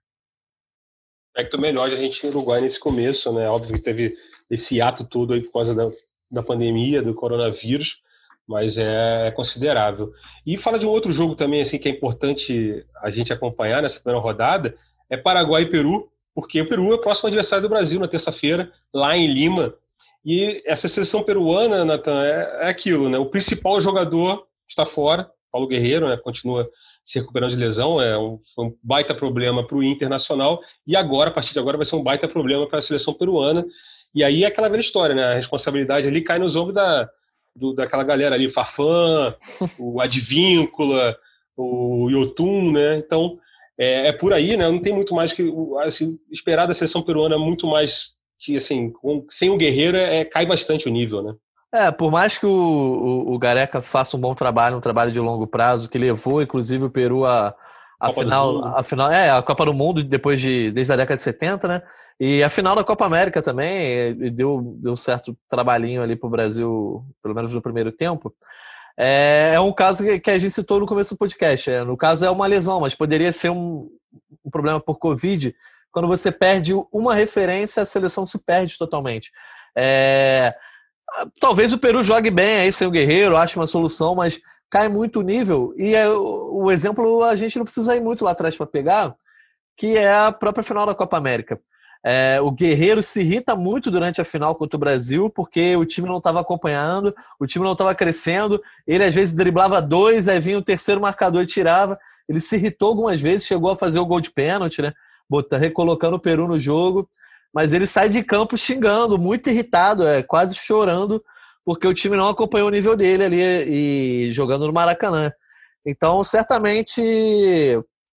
É que melhor a Argentina e Uruguai nesse começo, né? Óbvio que teve esse ato todo aí por causa da, da pandemia, do coronavírus, mas é, é considerável. E fala de um outro jogo também assim que é importante a gente acompanhar nessa primeira rodada, é Paraguai e Peru, porque o Peru é o próximo adversário do Brasil na terça-feira, lá em Lima. E essa seleção peruana, Natan, é, é, aquilo, né? O principal jogador está fora, Paulo Guerreiro, né? Continua se recuperando de lesão, é um, um baita problema para o Internacional, e agora, a partir de agora, vai ser um baita problema para a seleção peruana. E aí é aquela velha história, né? A responsabilidade ali cai nos ombros da, do, daquela galera ali, Farfã, o Advíncula, o Yotun, né? Então, é, é, por aí, né? Não tem muito mais que assim, esperar da seleção peruana muito mais que assim, com, sem o Guerreiro é, cai bastante o nível, né? É, por mais que o, o, o, Gareca faça um bom trabalho, um trabalho de longo prazo, que levou, inclusive, o Peru a, a final, a final, é, a Copa do Mundo depois de desde a década de 70, né? E a final da Copa América também deu, deu um certo trabalhinho ali para o Brasil, pelo menos no primeiro tempo. É, é um caso que, que, a gente citou no começo do podcast. É, no caso, é uma lesão, mas poderia ser um, um problema por Covid. Quando você perde uma referência, a seleção se perde totalmente. É, talvez o Peru jogue bem aí sem o Guerreiro, ache uma solução, mas cai muito o nível. E é, o, exemplo a gente não precisa ir muito lá atrás para pegar, que é a própria final da Copa América. É, o Guerreiro se irrita muito durante a final contra o Brasil, porque o time não estava acompanhando, o time não estava crescendo. Ele às vezes driblava dois, aí vinha o terceiro marcador e tirava. Ele se irritou algumas vezes, chegou a fazer o gol de pênalti, né? Bota, recolocando o Peru no jogo. Mas ele sai de campo xingando, muito irritado, é, quase chorando, porque o time não acompanhou o nível dele ali e jogando no Maracanã. Então, certamente,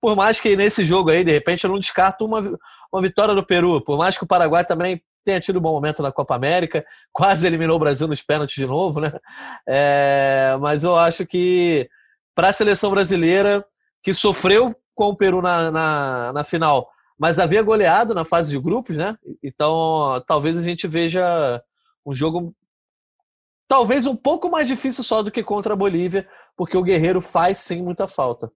por mais que nesse jogo aí, de repente, eu não descarto uma, uma vitória do Peru, por mais que o Paraguai também tenha tido um bom momento na Copa América, quase eliminou o Brasil nos pênaltis de novo, né? É, mas eu acho que para a seleção brasileira, que sofreu com o Peru na, na, na, final, mas havia goleado na fase de grupos, né? Então talvez a gente veja um jogo talvez um pouco mais difícil só do que contra a Bolívia, porque o Guerreiro faz sim muita falta.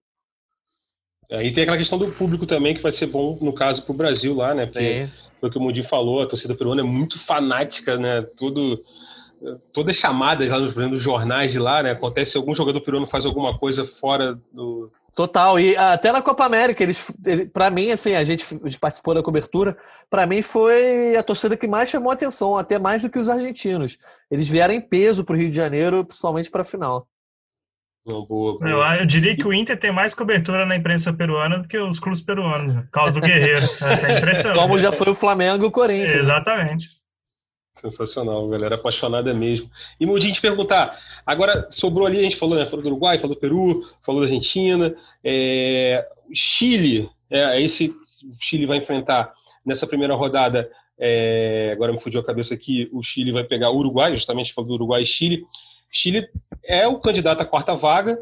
Aí tem aquela questão do público também, que vai ser bom, no caso, para o Brasil lá, né? Porque, foi o que o Mundi falou, a torcida peruana é muito fanática, né? Tudo, todas chamadas lá nos, nos jornais de lá, né? Acontece algum jogador peruano faz alguma coisa fora do. Total, e até na Copa América, eles, ele, para mim, assim, a gente, a gente participou da cobertura, para mim foi a torcida que mais chamou a atenção, até mais do que os argentinos. Eles vieram em peso para o Rio de Janeiro, principalmente para a final. Boa, boa. Eu, eu, diria que o Inter tem mais cobertura na imprensa peruana do que os clubes peruanos, por causa do Guerreiro. É, impressionante. Como já foi o Flamengo e o Corinthians. Né? Sensacional, galera apaixonada mesmo. E Mudinho, te perguntar, agora sobrou ali, a gente falou, né? Falou do Uruguai, falou do Peru, falou da Argentina, é, Chile, é, esse Chile vai enfrentar nessa primeira rodada, é, agora me fugiu a cabeça aqui, o Chile vai pegar o Uruguai, justamente falou do Uruguai e Chile. Chile é o candidato à quarta vaga,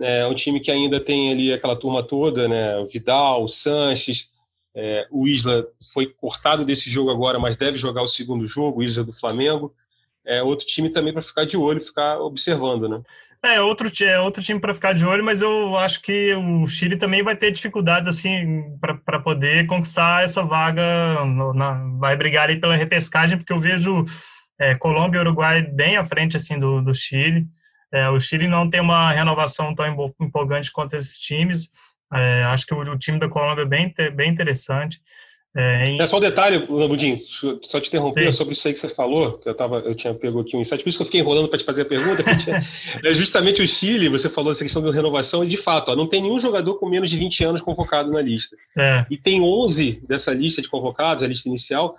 é um time que ainda tem ali aquela turma toda, né? Vidal, o Sanches, é, o Isla foi cortado desse jogo agora, mas deve jogar o segundo jogo, o Isla do Flamengo. É outro time também para ficar de olho, ficar observando, né? É outro, é outro time para ficar de olho, mas eu acho que o Chile também vai ter dificuldades assim para poder conquistar essa vaga, na, vai brigar ali pela repescagem, porque eu vejo é, Colômbia e Uruguai bem à frente assim do, do Chile. É, o Chile não tem uma renovação tão empolgante quanto esses times. É, acho que o, o, time da Colômbia é bem, bem interessante. É, em... é só um detalhe, Budinho, só te interromper Sim. sobre isso aí que você falou, que eu, tava, eu tinha pego aqui um insight, por isso que eu fiquei enrolando para te fazer a pergunta, é justamente o Chile, você falou essa questão da renovação, e de fato, ó, não tem nenhum jogador com menos de 20 anos convocado na lista. É. E tem 11 dessa lista de convocados, a lista inicial,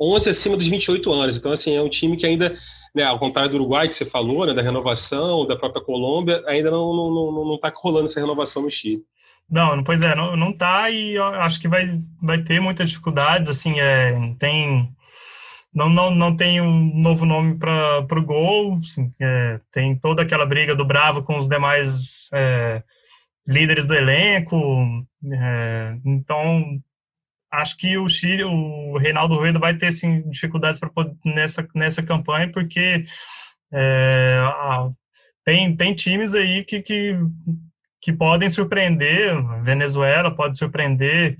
11 acima dos 28 anos. Então, assim, é um time que ainda, né, ao contrário do Uruguai, que você falou, né, da renovação, da própria Colômbia, ainda não está não, não, não tá rolando essa renovação no Chile. Não, pois é, não, não tá e acho que vai, vai ter muitas dificuldades, assim, é, tem... Não, não, não tem um novo nome para o gol, assim, é, tem toda aquela briga do Bravo com os demais é, líderes do elenco, é, então acho que o Chile, o Reinaldo Rueda vai ter sim dificuldades para nessa nessa campanha porque é, tem tem times aí que, que, que podem surpreender, Venezuela pode surpreender,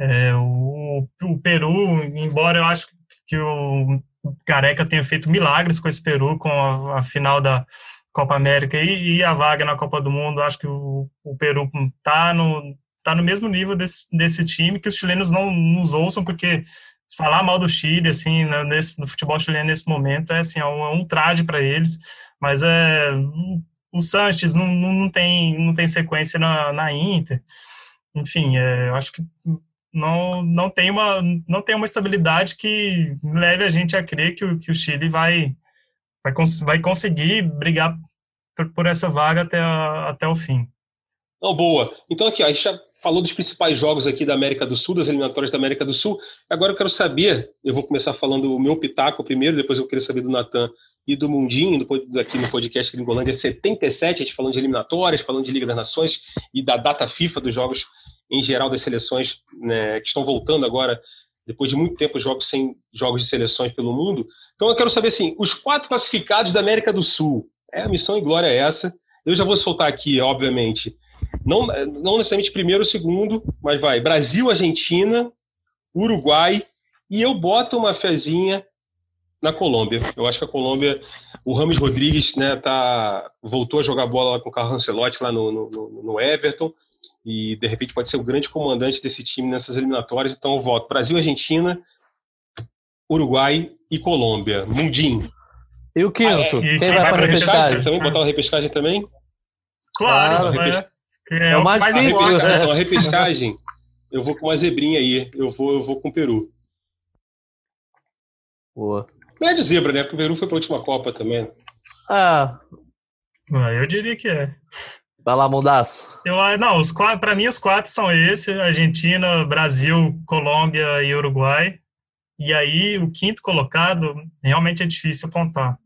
é, o, o Peru, embora eu acho que o Careca tenha feito milagres com esse Peru, com a, a final da Copa América e, e, a vaga na Copa do Mundo, acho que o, o Peru está no está no mesmo nível desse, desse time, que os chilenos não nos ouçam, porque falar mal do Chile, assim, né, nesse, no futebol chileno nesse momento, é, assim, é um, é um traje para eles, mas é, o Sanches não, não, tem, não tem sequência na, na Inter, enfim, é, eu acho que não, não, tem uma, não tem uma estabilidade que leve a gente a crer que o, que o Chile vai, vai, cons vai conseguir brigar por, por essa vaga até, a, até o fim. Não, boa. Então aqui, a gente já falou dos principais jogos aqui da América do Sul, das eliminatórias da América do Sul. Agora eu quero saber, eu vou começar falando o meu pitaco primeiro, depois eu queria saber do Natan e do Mundinho, aqui no podcast Gringolândia 77, a gente falando de eliminatórias, falando de Liga das Nações e da data FIFA dos jogos em geral das seleções né, que estão voltando agora, depois de muito tempo, jogos sem jogos de seleções pelo mundo. Então eu quero saber assim, os quatro classificados da América do Sul. É a missão e glória é essa. Eu já vou soltar aqui, obviamente, não, não necessariamente primeiro ou segundo, mas vai Brasil, Argentina, Uruguai e eu boto uma fezinha na Colômbia. Eu acho que a Colômbia, o Rames Rodrigues, né, tá, voltou a jogar bola com o Carlos Ancelotti lá no, no, no Everton e de repente pode ser o grande comandante desse time nessas eliminatórias. Então eu voto Brasil, Argentina, Uruguai e Colômbia. Mundim. E o quinto? Ah, é. E Quem vai para a repescagem? Também, botar uma repescagem também? Claro, Claro. é. É o mais difícil. Repescagem, né? então, a repescagem, eu vou com uma zebrinha aí. Eu vou, eu vou com o Peru. Boa. Não é de zebra, né? Porque o Peru foi para a última Copa também. Ah, Ah, Eu diria que é. vai lá, Mundaço. Eu, ah, não, os quatro, para mim os quatro são esses: Argentina, Brasil, Colômbia e Uruguai. E aí o quinto colocado realmente é difícil apontar.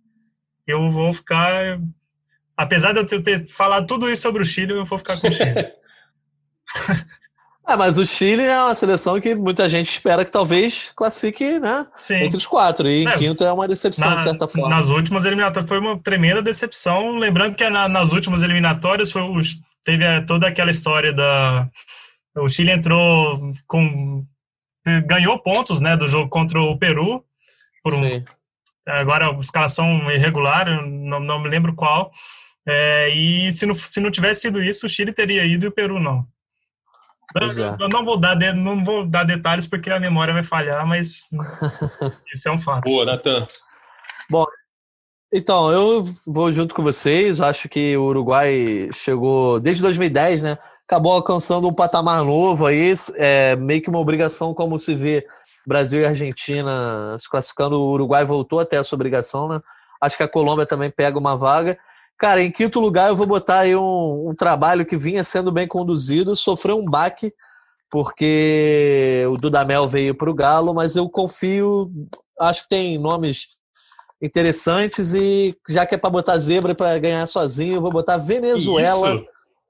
Eu vou ficar, apesar de eu ter, ter falado tudo isso sobre o Chile, eu vou ficar com o Chile. Ah, mas o Chile é uma seleção que muita gente espera que talvez classifique, né? Sim. Entre os quatro. E em É, quinto é uma decepção, Na- de certa forma. Nas últimas eliminatórias foi uma tremenda decepção. Lembrando que na- nas últimas eliminatórias foi o- teve eh, toda aquela história da. O Chile entrou com. ganhou pontos né, do jogo contra o Peru. Por um, Sim. agora escalação irregular, não, não me lembro qual. É, e se não, se não tivesse sido isso, o Chile teria ido e o Peru não. Eu, é. eu não vou dar de- não vou dar detalhes porque a memória vai falhar, mas isso é um fato. Boa, Natan. Então, eu vou junto com vocês. Acho que o Uruguai chegou desde 2010, né? Acabou alcançando um patamar novo aí, é meio que uma obrigação, como se vê Brasil e Argentina se classificando. O Uruguai voltou até essa obrigação, né? Acho que a Colômbia também pega uma vaga. Cara, em quinto lugar, eu vou botar aí um, um trabalho que vinha sendo bem conduzido, sofreu um baque, porque o Dudamel veio para o Galo, mas eu confio, acho que tem nomes interessantes e já que é para botar zebra para ganhar sozinho, eu vou botar Venezuela Isso.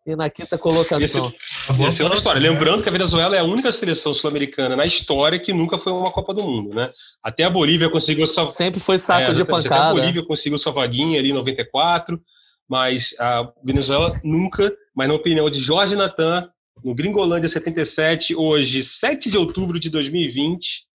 e na quinta colocação. Ser outra história. né? Lembrando que a Venezuela é a única seleção sul-americana na história que nunca foi uma Copa do Mundo, né? Até a Bolívia conseguiu sua Sempre foi saco É, de exatamente. Até a pancada. Bolívia conseguiu sua vaguinha ali em 94, mas a Venezuela nunca, mas na opinião de Jorge Natan, no Gringolândia 77, hoje, 7 de outubro de 2020,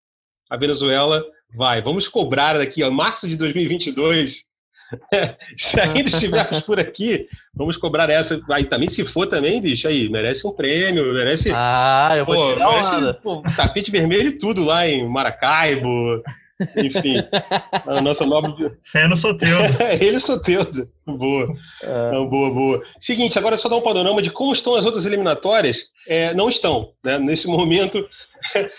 a Venezuela vai. Vamos cobrar daqui a março de 2022. se ainda estivermos por aqui, vamos cobrar essa. Aí também, se for também, bicho, aí, merece um prêmio, merece. Ah, eu vou Pô, tirar merece, pô, tapete vermelho e tudo lá em Maracaibo. Enfim, a nossa nobre. Fé no Soteldo. Ele Soteldo. Boa. É. Não, boa, boa. Seguinte, agora só dar um panorama de como estão as outras eliminatórias. É, não estão, né? Nesse momento,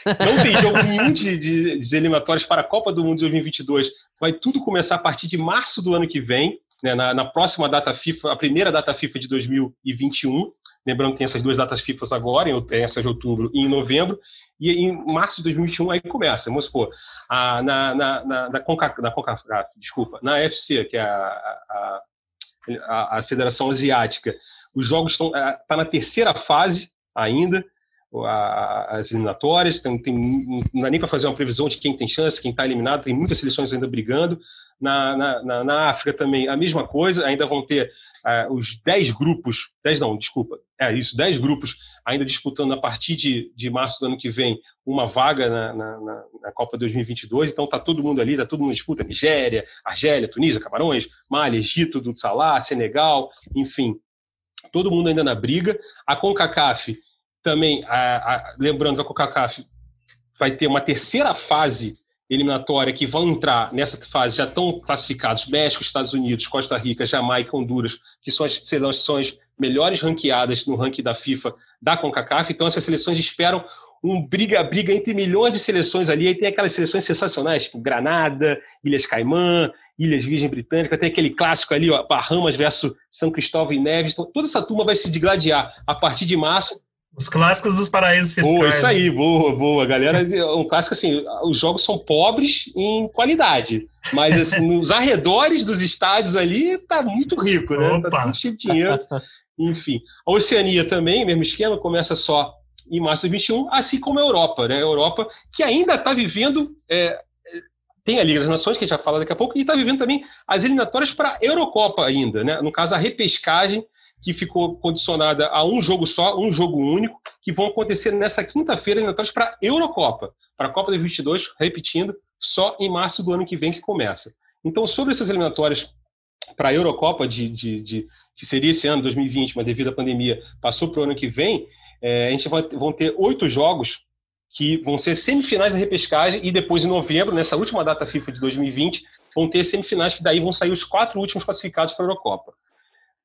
não tem jogo nenhum de, de, de eliminatórias para a Copa do Mundo de 2022. Vai tudo começar a partir de março do ano que vem, né? na, na próxima data FIFA, a primeira data FIFA de 2021. Lembrando que tem essas duas datas FIFA agora, em out- essa de outubro e em novembro. E em março de 2021 aí começa, vamos supor, a, na, na, na, na, Conca, na CONCACAF, desculpa, na FC, que é a, a, a, Federação Asiática, os jogos estão tá na terceira fase ainda, as eliminatórias, tem, tem, não dá nem para fazer uma previsão de quem tem chance, quem está eliminado, tem muitas seleções ainda brigando. Na, na, na África também a mesma coisa, ainda vão ter ah, os 10 grupos, 10 não, desculpa, é isso, 10 grupos ainda disputando a partir de, de março do ano que vem uma vaga na, na, na- na Copa 2022, então tá todo mundo ali, tá todo mundo disputa, Nigéria, Argélia, Tunísia, Camarões, Mali, Egito, do Senegal, enfim, todo mundo ainda na briga. A CONCACAF também, lembrando que a CONCACAF vai ter uma terceira fase eliminatória que vão entrar nessa fase, já estão classificados México, Estados Unidos, Costa Rica, Jamaica, Honduras, que são as seleções melhores ranqueadas no ranking da FIFA da CONCACAF. Então, essas seleções esperam um briga-briga entre milhões de seleções ali. Aí tem aquelas seleções sensacionais, tipo Granada, Ilhas Caimã, Ilhas Virgem Britânica, tem aquele clássico ali, ó, Bahamas versus São Cristóvão e Neves. Então, toda essa turma vai se digladiar a partir de março. Os clássicos dos paraísos fiscais. Boa, isso né? aí, boa, boa. Galera, um clássico assim, os jogos são pobres em qualidade, mas assim, nos arredores dos estádios ali tá muito rico, né? Opa. Tá cheio de dinheiro. Enfim. A Oceania também, mesmo esquema, começa só em março de 21, assim como a Europa, né? A Europa que ainda está vivendo. é, é, tem a Liga das Nações, que a gente vai falar daqui a pouco, e está vivendo também as eliminatórias para a Eurocopa ainda, né? No caso, a repescagem, que ficou condicionada a um jogo só, um jogo único, que vão acontecer nessa quinta-feira, eliminatórias para a Eurocopa, para a Copa de 22, repetindo, só em março do ano que vem que começa. Então, sobre essas eliminatórias para a Eurocopa de, de, de, que seria esse ano, 2020, mas devido à pandemia passou para o ano que vem, é, a gente vai vão ter oito jogos que vão ser semifinais da repescagem e depois em novembro, nessa última data FIFA de 2020, vão ter semifinais que daí vão sair os quatro últimos classificados para a Eurocopa.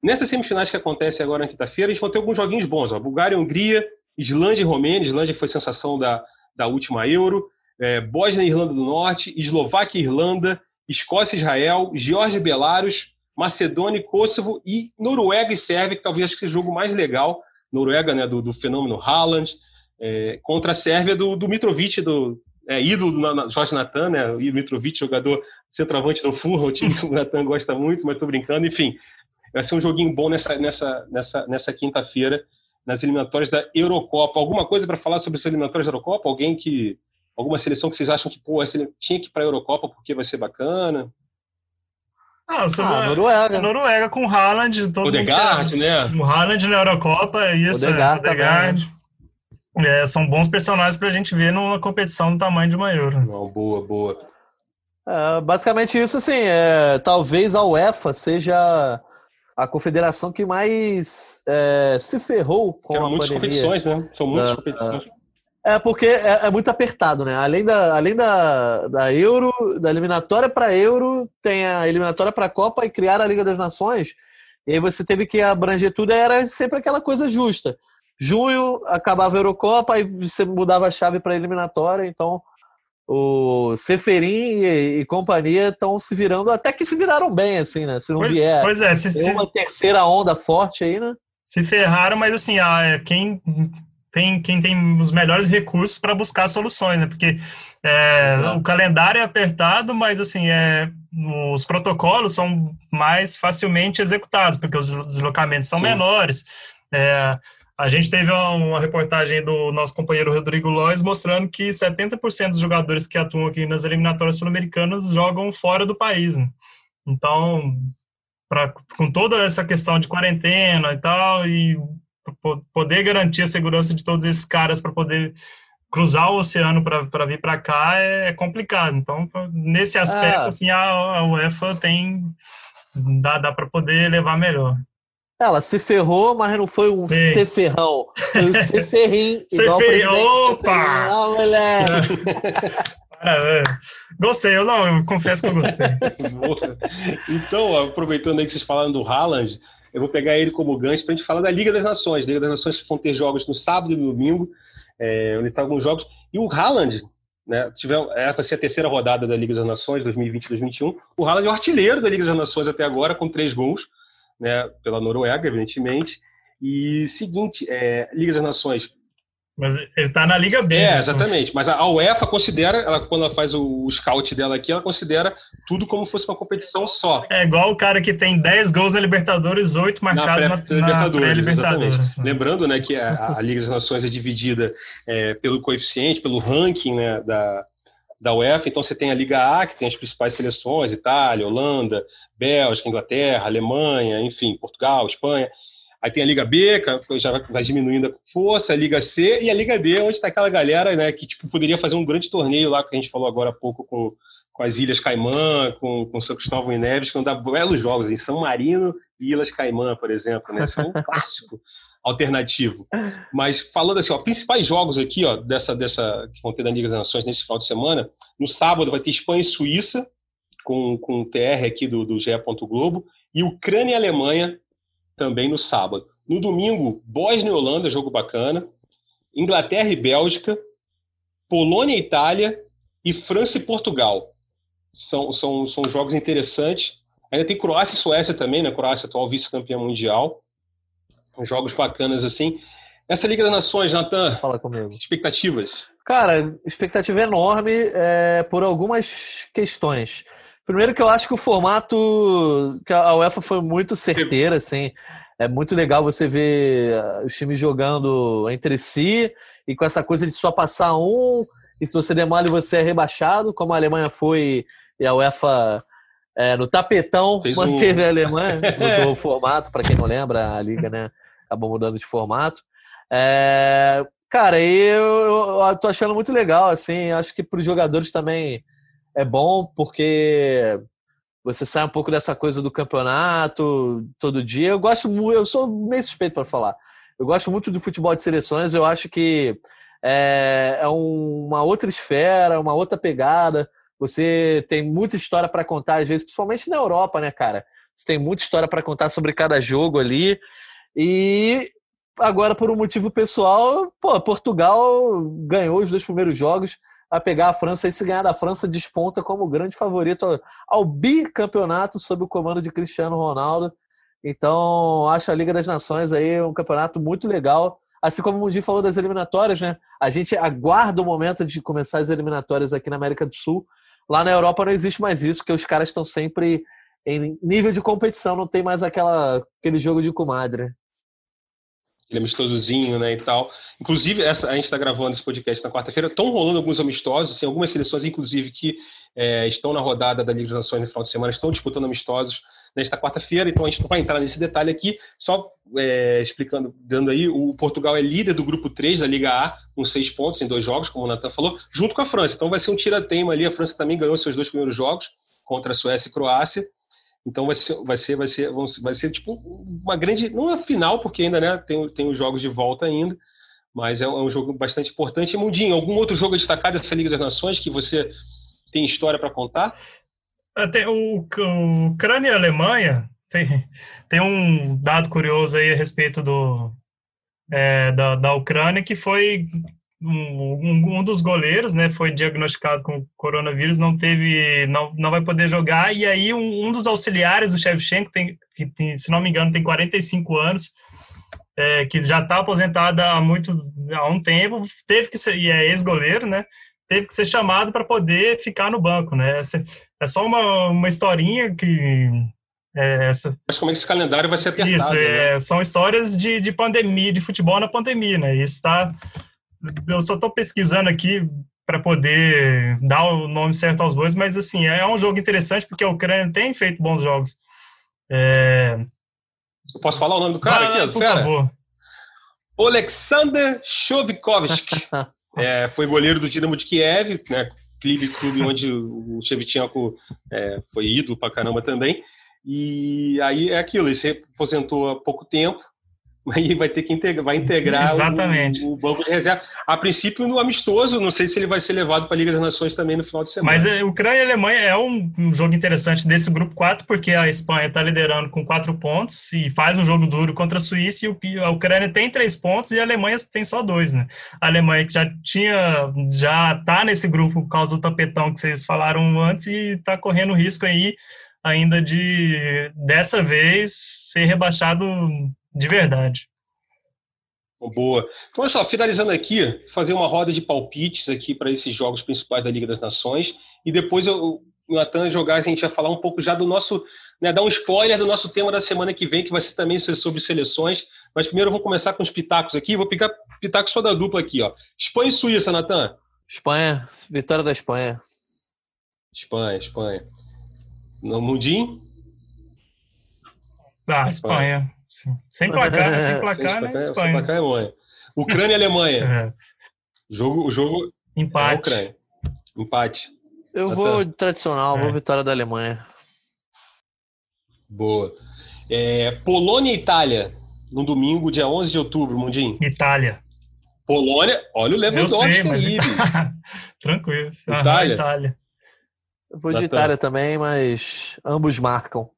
Nessas semifinais que acontecem agora na quinta-feira, a gente vai ter alguns joguinhos bons. Ó. Bulgária, Hungria, Islândia e Romênia. Islândia que foi sensação da, da última Euro. É, Bósnia e Irlanda do Norte. Eslováquia e Irlanda. Escócia e Israel. Geórgia e Belarus. Macedônia e Kosovo. E Noruega e Sérvia, que talvez seja o jogo mais legal. Noruega, né, do, do fenômeno Haaland. É, contra a Sérvia do, do Mitrovic, do, é, ídolo do Jorge Natan, né? O Mitrovic, jogador centroavante do Fulham, o time que o Natan gosta muito, mas estou brincando. Enfim, vai ser um joguinho bom nessa, nessa, nessa, nessa quinta-feira, nas eliminatórias da Eurocopa. Alguma coisa para falar sobre as eliminatórias da Eurocopa? Alguém que. Alguma seleção que vocês acham que pô, essa tinha que ir para a Eurocopa porque vai ser bacana? Ah, ah, Noruega. Noruega com o Haaland. Todo Odegaard, né? O Haaland na Eurocopa, isso. Odegaard, Odegaard. É, são bons personagens para a gente ver numa competição do tamanho de uma Euro. Não, boa, boa. É, basicamente isso, assim, é, talvez a UEFA seja a confederação que mais é, se ferrou com a muitas pandemia. competições, né? São muitas uh, competições. É porque é, é, muito apertado, né? Além da, além da, da Euro, da eliminatória para Euro, tem a eliminatória para a Copa e criar a Liga das Nações. E aí você teve que abranger tudo, era sempre aquela coisa justa. Junho acabava a Eurocopa, aí você mudava a chave para a eliminatória, então o Seferin e, e companhia estão se virando, até que se viraram bem, assim, né? Se não pois, vier pois é, se, uma se, terceira onda forte aí, né? Se ferraram, mas assim, ah, quem tem, quem tem os melhores recursos para buscar soluções, né? Porque é, o calendário é apertado, mas assim, é, os protocolos são mais facilmente executados, porque os deslocamentos são Sim. menores. É, a gente teve uma reportagem do nosso companheiro Rodrigo Lois mostrando que 70% dos jogadores que atuam aqui nas eliminatórias sul-americanas jogam fora do país. Né? Então, pra, com toda essa questão de quarentena e tal, e poder garantir a segurança de todos esses caras para poder cruzar o oceano para vir para cá é complicado. Então, nesse aspecto, ah. assim, a, a UEFA tem dá, dá para poder levar melhor. Ela se ferrou, mas não foi um Sim. ceferrão. Foi um ceferrim. igual o Opa! Ah, moleque. Gostei, eu não, eu confesso que eu gostei. então, aproveitando aí que vocês falaram do Haaland, eu vou pegar ele como gancho para a gente falar da Liga das Nações. Liga das Nações que vão ter jogos no sábado e no domingo, é, onde estão alguns jogos. E o Haaland, né, tiver, essa vai ser a terceira rodada da Liga das Nações, 2020-2021. O Haaland é o artilheiro da Liga das Nações até agora, com três gols né, pela Noruega, evidentemente. E seguinte, é, Liga das Nações. Mas ele está na Liga B. É, né? exatamente. Mas a UEFA considera, ela, quando ela faz o, o scout dela aqui, ela considera tudo como se fosse uma competição só. É igual o cara que tem 10 gols na Libertadores, 8 marcados na, pré, na, Libertadores. Libertadores né? Lembrando né, que a, a, Liga das Nações é dividida é, pelo coeficiente, pelo ranking né, da, da UEFA. Então você tem a Liga A, que tem as principais seleções, Itália, Holanda, Bélgica, Inglaterra, Alemanha, enfim, Portugal, Espanha. Aí tem a Liga B, que já vai diminuindo a força, a Liga C e a Liga D, onde está aquela galera né, que tipo, poderia fazer um grande torneio lá, que a gente falou agora há pouco com, com as Ilhas Caimã, com, com São Cristóvão e Neves, que vão dar belos jogos em São Marino e Ilhas Caimã, por exemplo. Né? Isso é um clássico alternativo. Mas falando assim, ó, principais jogos aqui ó, dessa, dessa que vão ter da Liga das Nações nesse final de semana, no sábado vai ter Espanha e Suíça, com, com o TR aqui do, do GE. Globo, e Ucrânia e Alemanha também no sábado. No domingo, Bósnia e Holanda, jogo bacana, Inglaterra e Bélgica, Polônia e Itália e França e Portugal. São, são, são jogos interessantes. Ainda tem Croácia e Suécia também, né? Croácia atual vice-campeã mundial. Jogos bacanas assim. Essa Liga das Nações, Natan. Fala comigo. Expectativas? Cara, expectativa enorme é, por algumas questões. Primeiro que eu acho que o formato que a UEFA foi muito certeira, assim. É muito legal você ver ah, os times jogando entre si e com essa coisa de só passar um e se você der mole você é rebaixado, como a Alemanha foi e a UEFA é, no tapetão Fez manteve um... a Alemanha, mudou o formato, para quem não lembra, a liga né, acabou mudando de formato. É, cara, eu, eu tô achando muito legal, assim, acho que para os jogadores também é bom porque Você sai um pouco dessa coisa do campeonato todo dia. Eu gosto muito, eu sou meio suspeito para falar. Eu gosto muito do futebol de seleções. Eu acho que é, é uma outra esfera, uma outra pegada. Você tem muita história para contar, às vezes, principalmente na Europa, né, cara? Você tem muita história para contar sobre cada jogo ali. E agora, por um motivo pessoal, pô, Portugal ganhou os dois primeiros jogos a pegar a França e se ganhar da França desponta como grande favorito ao bicampeonato sob o comando de Cristiano Ronaldo. Então, acho a Liga das Nações aí um campeonato muito legal. Assim como o Mundi falou das eliminatórias, né? A gente aguarda o momento de começar as eliminatórias aqui na América do Sul. Lá na Europa não existe mais isso, porque os caras estão sempre em nível de competição, não tem mais aquela, aquele jogo de comadre aquele amistosozinho, né, e tal. Inclusive, essa, a gente está gravando esse podcast na quarta-feira, estão rolando alguns amistosos, assim, algumas seleções, inclusive, que é, estão na rodada da Liga das Nações no final de semana, estão disputando amistosos nesta quarta-feira, então a gente não vai entrar nesse detalhe aqui, só é, explicando, dando aí, o Portugal é líder do grupo 3 da Liga A, com seis pontos em dois jogos, como o Nathan falou, junto com a França, então vai ser um tira-teima ali, a França também ganhou seus dois primeiros jogos, contra a Suécia e Croácia, então vai ser, vai ser, vai ser, vai ser tipo uma grande, não a final, porque ainda né, tem, tem os jogos de volta ainda, mas é um, é jogo bastante importante. Mundinho, algum outro jogo destacado dessa Liga das Nações que você tem história para contar? É, tem o, o Ucrânia e Alemanha tem, tem um dado curioso aí a respeito do é, da, da Ucrânia que foi um, um, dos goleiros, né, foi diagnosticado com coronavírus, não teve, não, não vai poder jogar, e aí um, um dos auxiliares do Shevchenko, tem, que tem, se não me engano, tem 45 anos, é, que já está aposentado há muito, há um tempo, teve que ser, e é ex-goleiro, né, teve que ser chamado para poder ficar no banco, né, é só uma, uma historinha que é essa. Mas como é que esse calendário vai ser apertado? Isso, é, né? são histórias de, de pandemia, de futebol na pandemia, né? Isso está eu só estou pesquisando aqui para poder dar o nome certo aos bois, mas assim, é um jogo interessante porque a Ucrânia tem feito bons jogos. É... Eu posso falar o nome do cara ah, aqui? Por fera? favor. Alexander Chovikovsky. é, foi goleiro do Dinamo de Kiev, né, clube, clube onde o Shevchenko é, foi ídolo pra caramba também. E aí é aquilo, ele se aposentou há pouco tempo, aí vai ter que integrar, vai integrar Exatamente. O, o, banco de reserva. A princípio, no amistoso, não sei se ele vai ser levado para a Liga das Nações também no final de semana. Mas a é, Ucrânia e a Alemanha é um, um jogo interessante desse grupo 4, porque a Espanha está liderando com quatro pontos e faz um jogo duro contra a Suíça, e a Ucrânia tem três pontos e a Alemanha tem só dois, né? A Alemanha que já tinha, já está nesse grupo por causa do tapetão que vocês falaram antes e está correndo risco aí ainda de, dessa vez, ser rebaixado de verdade. Boa. Então, olha só, finalizando aqui, fazer uma roda de palpites aqui para esses jogos principais da Liga das Nações. E depois eu, o Natan jogar, a gente vai falar um pouco já do nosso, né, dar um spoiler do nosso tema da semana que vem, que vai ser também sobre seleções. Mas primeiro eu vou começar com os pitacos aqui. Vou picar pitacos só da dupla aqui, ó. Espanha e Suíça, Natan. Espanha, vitória da Espanha. Espanha, Espanha. No Mundinho? Ah, Espanha. Sim. Sem placar, sem placar, né? Espanha. Sem placar é Alemanha. Ucrânia e Alemanha. É. Jogo, o jogo empate. É Ucrânia. Empate. Eu tá vou tradicional, é. vou vitória da Alemanha. Boa. É, Polônia e Itália, no domingo, dia 11 de outubro, Mundinho. Itália. Polônia, olha o Lewandowski Eu sei, mas aí, Tranquilo. Itália. Itália. Eu vou de Itália também, mas ambos marcam.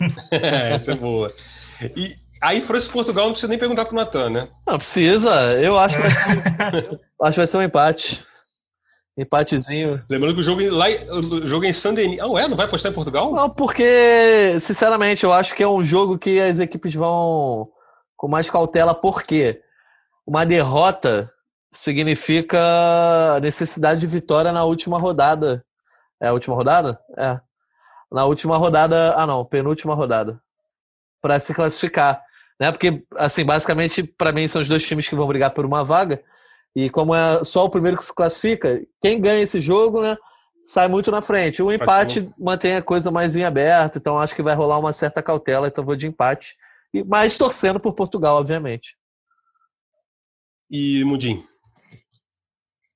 Essa é boa. E aí, França e Portugal não precisa nem perguntar pro Natan, né? Não precisa. Eu acho que vai ser, acho que vai ser um empate. Empatezinho. Lembrando que o jogo, lá, o jogo é em Saint-Denis. Ah, ué? Não vai apostar em Portugal? Não, porque, sinceramente, eu acho que é um jogo que as equipes vão com mais cautela, porque uma derrota significa necessidade de vitória na última rodada. É a última rodada? É na última rodada, ah não, penúltima rodada, para se classificar, né? Porque assim, basicamente para mim são os dois times que vão brigar por uma vaga e como é só o primeiro que se classifica, quem ganha esse jogo, né? Sai muito na frente. O empate mantém a coisa mais em aberto, então acho que vai rolar uma certa cautela, então vou de empate. E mais torcendo por Portugal, obviamente. E Mudim?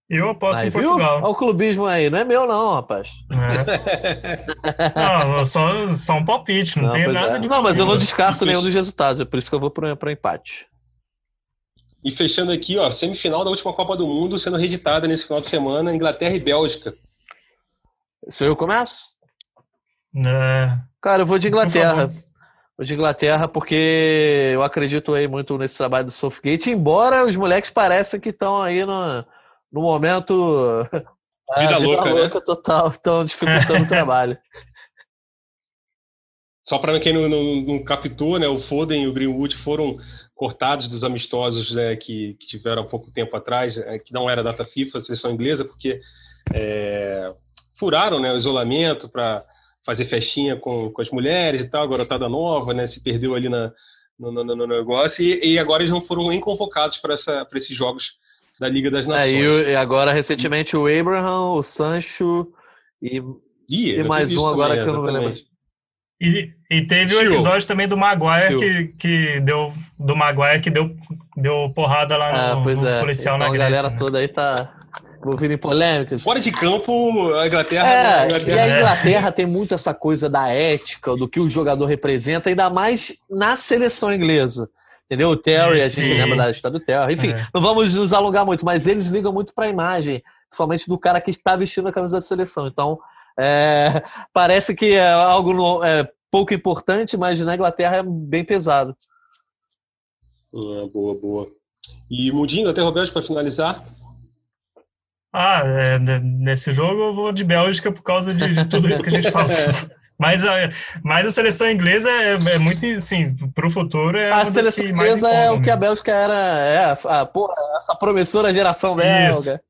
Eu aposto aí, em Portugal. Olha o clubismo aí, não é meu não, rapaz. É. não, só, só um palpite, não, não tem nada é. de Não, mas eu não descarto nenhum dos resultados, é por isso que eu vou para empate. E fechando aqui, ó, semifinal da última Copa do Mundo sendo reeditada nesse final de semana, Inglaterra e Bélgica. Se eu começo? É... Cara, eu vou de Inglaterra. Vou de Inglaterra porque eu acredito aí muito nesse trabalho do Southgate, embora os moleques pareçam que estão aí no, no momento. Vida, vida louca, louca né? total, estão dificultando o trabalho. Só para quem não, não, não, captou, né, o Foden e o Greenwood foram cortados dos amistosos né, que, que, tiveram há pouco tempo atrás, é, que não era data FIFA, a seleção inglesa, porque é, furaram né, o isolamento para fazer festinha com, com as mulheres e tal, a garotada nova, né, se perdeu ali na, no, no, no negócio, e, e, agora eles não foram nem convocados para esses jogos da Liga das Nações. É, e, agora, recentemente, o Abraham, o Sancho e, e, e mais um agora que eu não me lembro. E, e teve o episódio também do Maguire que, que deu do Maguire que deu, deu porrada lá no, ah, pois no é. policial então, na Grécia. A galera né? toda aí tá envolvida em polêmicas. Fora de campo, a Inglaterra, é, a Inglaterra. E a Inglaterra tem muito essa coisa da ética, do que o jogador representa, ainda mais na seleção inglesa. Entendeu? O Terry, a gente lembra da história do Terry. Enfim, é. não vamos nos alongar muito, mas eles ligam muito para a imagem, principalmente do cara que está vestindo a camisa da seleção. Então, é, parece que é algo no, é, pouco importante, mas na Inglaterra é bem pesado. Ah, boa, boa. E Mudinho, até Roberto, para finalizar. Ah, é, nesse jogo eu vou de Bélgica por causa de, de tudo isso que a gente falou. Mas a, mas a seleção inglesa é, é muito, assim, para o futuro é A seleção inglesa é o que a Bélgica era, é, a, porra, essa promissora geração belga.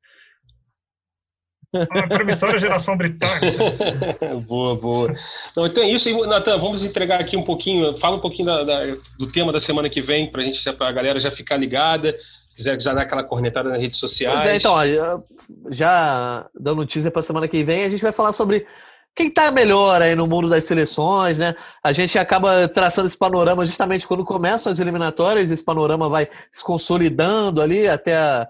A promissora geração britânica. boa, boa. Então, então é isso. Natan, vamos entregar aqui um pouquinho, fala um pouquinho da, da, do tema da semana que vem, para a galera já ficar ligada quiser já dar aquela cornetada nas redes sociais. Pois é, então, já dando notícia para a semana que vem, a gente vai falar sobre quem está melhor aí no mundo das seleções, né? A gente acaba traçando esse panorama justamente quando começam as eliminatórias, esse panorama vai se consolidando ali até a,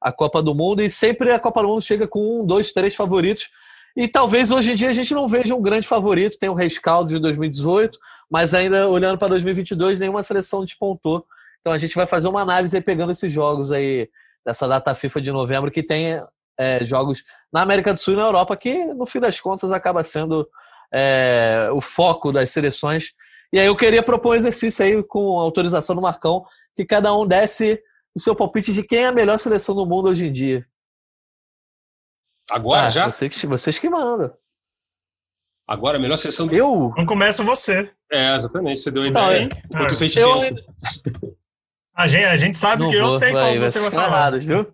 a Copa do Mundo, e sempre a Copa do Mundo chega com um, dois, três favoritos. E talvez hoje em dia a gente não veja um grande favorito, tem o rescaldo de 2018, mas ainda olhando para 2022, nenhuma seleção despontou. Então a gente vai fazer uma análise pegando esses jogos aí dessa data FIFA de novembro que tem é, jogos na América do Sul e na Europa, que no fim das contas acaba sendo é, o foco das seleções. E aí eu queria propor um exercício aí com autorização do Marcão, que cada um desse o seu palpite de quem é a melhor seleção do mundo hoje em dia. Agora ah, já? Você que, vocês que mandam. Agora a melhor seleção do Eu? Não começa você. É, exatamente. Você deu a ideia. Não, é. eu... a, gente, a gente sabe não que vou, eu sei vai, qual você vai falar. Viu?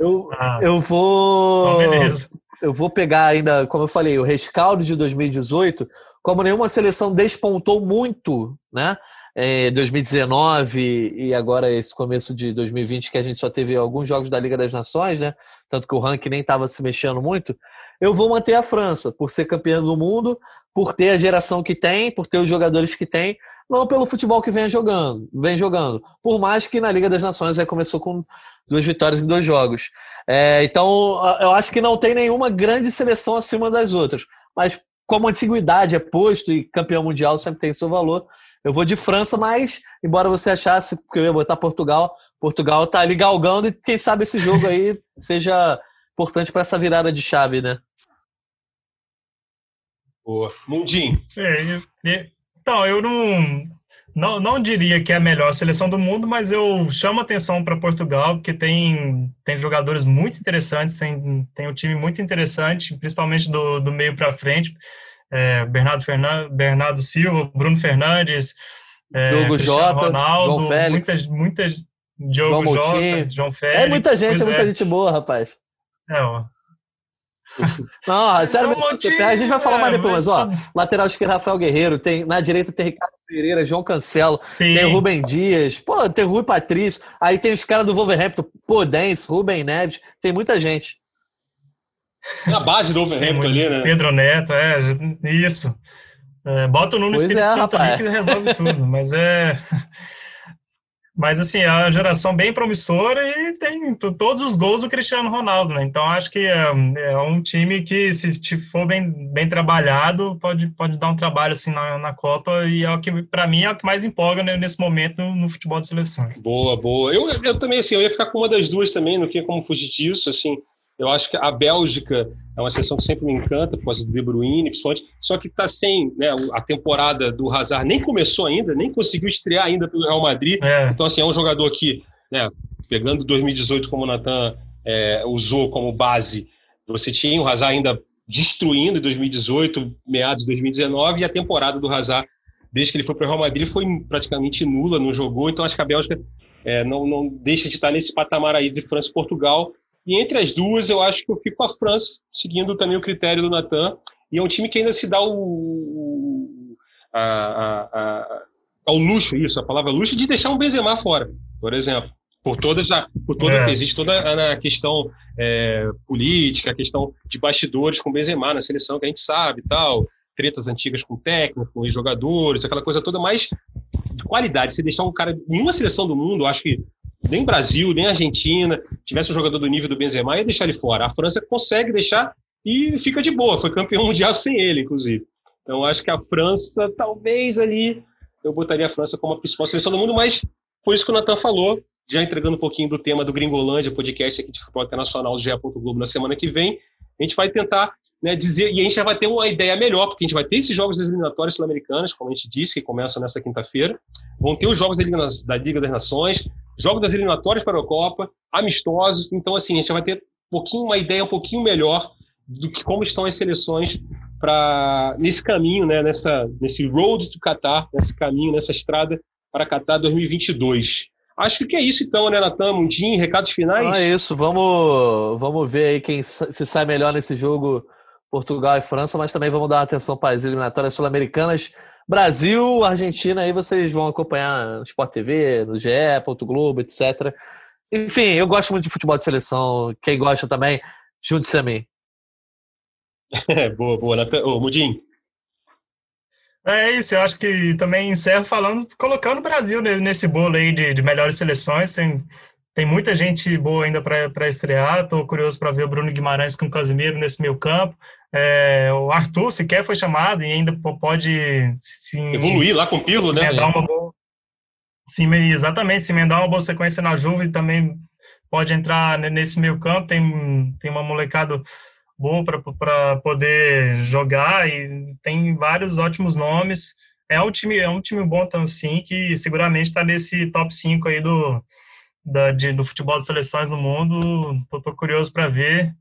Eu, ah, eu vou. Então beleza. Eu vou pegar ainda, como eu falei, o rescaldo de 2018. Como nenhuma seleção despontou muito, né? É, 2019 e agora esse começo de 2020, que a gente só teve alguns jogos da Liga das Nações, né? Tanto que o ranking nem estava se mexendo muito. Eu vou manter a França, por ser campeã do mundo, por ter a geração que tem, por ter os jogadores que tem, não pelo futebol que vem jogando, vem jogando. Por mais que na Liga das Nações já começou com duas vitórias em dois jogos. É, então, eu acho que não tem nenhuma grande seleção acima das outras. Mas como a antiguidade é posto e campeão mundial sempre tem seu valor, eu vou de França, mas embora você achasse que eu ia botar Portugal, Portugal tá ali galgando e quem sabe esse jogo aí seja importante para essa virada de chave, né? Boa. Mundinho. É, então, eu não não, não diria que é a melhor seleção do mundo, mas eu chamo atenção para Portugal, porque tem, tem jogadores muito interessantes, tem, tem um time muito interessante, principalmente do, do meio para frente. É, Bernardo, Fernandes, Bernardo Silva, Bruno Fernandes, é, Diogo Jota, Ronaldo, João Félix, muitas, muitas, Diogo João Jota, João Félix. É muita gente, é muita gente boa, rapaz. É, ó. Não, sério, você, a gente vai falar mais depois, mas, ó, lateral esquerdo Rafael Guerreiro, tem, na direita tem Ricardo Pereira, João Cancelo, Sim. tem Rubem Dias, pô, tem Rui Patrício, aí tem os caras do Wolverhampton, Podens, Rubem Neves, tem muita gente. É a base do Wolverhampton ali, né? Pedro Neto, é, isso. É, bota o Nuno pois Espírito é, Santo ali que resolve tudo, mas é... Mas, assim, é uma geração bem promissora e tem todos os gols do Cristiano Ronaldo, né? Então, acho que é, é um time que, se for bem, bem trabalhado, pode, pode dar um trabalho, assim, na, na Copa e é o que, para mim, é o que mais empolga né, nesse momento no, futebol de seleções. Boa, boa. Eu, eu também, assim, eu ia ficar com uma das duas também, não tinha como fugir disso, assim. Eu acho que a Bélgica é uma seleção que sempre me encanta, por causa do De Bruyne, principalmente, só que está sem né, a temporada do Hazard, nem começou ainda, nem conseguiu estrear ainda pelo Real Madrid. É. Então, assim, é um jogador que, né, pegando 2018 como o Natan é, usou como base, você tinha o Hazard ainda destruindo em 2018, meados de 2019, e a temporada do Hazard, desde que ele foi para o Real Madrid, foi praticamente nula, não jogou. Então, acho que a Bélgica é, não, não deixa de estar nesse patamar aí de França e Portugal e entre as duas, eu acho que eu fico com a França, seguindo também o critério do Natan. E é um time que ainda se dá o, a, a, a, ao luxo, isso, a palavra luxo, de deixar um Benzema fora, por exemplo. Por toda, já, por toda é. existe toda a questão é, política, a questão de bastidores com Benzema na seleção, que a gente sabe tal, tretas antigas com técnico, com jogadores, aquela coisa toda, mas de qualidade. Você deixar um cara em uma seleção do mundo, acho que nem Brasil, nem Argentina, tivesse um jogador do nível do Benzema, ia deixar ele fora. A França consegue deixar e fica de boa. Foi campeão mundial sem ele, inclusive. Então, acho que a França, talvez ali, eu botaria a França como a principal seleção do mundo, mas foi isso que o Natan falou, já entregando um pouquinho do tema do Gringolândia, podcast aqui de futebol internacional do GE. Globo na semana que vem. A gente vai tentar né, dizer, e a gente já vai ter uma ideia melhor, porque a gente vai ter esses jogos das eliminatórias sul-americanas, como a gente disse, que começam nessa quinta-feira. Vão ter os jogos da Liga, da Liga das Nações, jogos das eliminatórias para a Copa, amistosos. Então, assim, a gente vai ter um pouquinho, uma ideia um pouquinho melhor do que como estão as seleções para nesse caminho, né, nessa, nesse road to Qatar, nesse caminho, nessa estrada para Qatar 2022. Acho que é isso então, né, Natan? Mundinho, recados finais? Ah, é isso. Vamos, vamos ver aí quem se sai melhor nesse jogo Portugal e França, mas também vamos dar atenção para as eliminatórias sul-americanas. Brasil, Argentina, aí vocês vão acompanhar no Sport TV, no GE, Globo, etc. Enfim, eu gosto muito de futebol de seleção. Quem gosta também, junte-se a mim. boa, boa. Ô, Mudim. É isso, eu acho que também encerro falando, colocando o Brasil nesse bolo aí de, de melhores seleções. Tem tem muita gente boa ainda para estrear. Estou curioso para ver o Bruno Guimarães com o Casimiro nesse meio campo. É, o Arthur sequer foi chamado e ainda pode se evoluir lá com o Pirlo, né? Dar uma boa, sim, exatamente, se emendar uma boa sequência na Juve também pode entrar nesse meio campo. Tem, tem uma molecada boa para poder jogar e tem vários ótimos nomes. É um time, é um time bom, então, sim, que seguramente está nesse top 5 aí do, da, de, do futebol de seleções no mundo. Estou curioso para ver.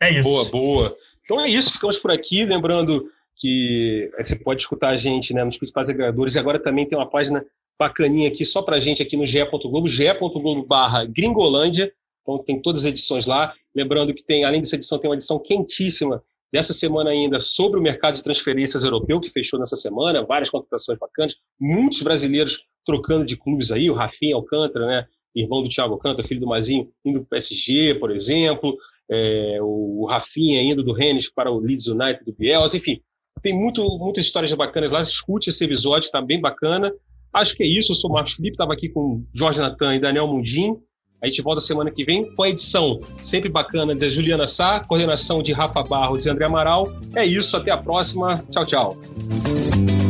É isso. Boa, boa. Então é isso, ficamos por aqui. Lembrando que você pode escutar a gente né, nos principais agregadores e agora também tem uma página bacaninha aqui só para a gente aqui no ge.globo, ge.globo barra gringolândia. Então tem todas as edições lá. Lembrando que tem, além dessa edição, tem uma edição quentíssima dessa semana ainda sobre o mercado de transferências europeu, que fechou nessa semana, várias contratações bacanas, muitos brasileiros trocando de clubes aí, o Rafinha Alcântara, né? Irmão do Thiago Alcântara, filho do Mazinho, indo para o PSG, por exemplo, é, o Rafinha indo do Rennes para o Leeds United do Bielsa, enfim, tem muito, muitas histórias bacanas lá, escute esse episódio, está bem bacana. Acho que é isso, eu sou o Marcos Felipe, estava aqui com Jorge Natan e Daniel Mundim. A gente volta semana que vem com a edição sempre bacana de Juliana Sá, coordenação de Rafa Barros e André Amaral. É isso, até a próxima. Tchau, tchau.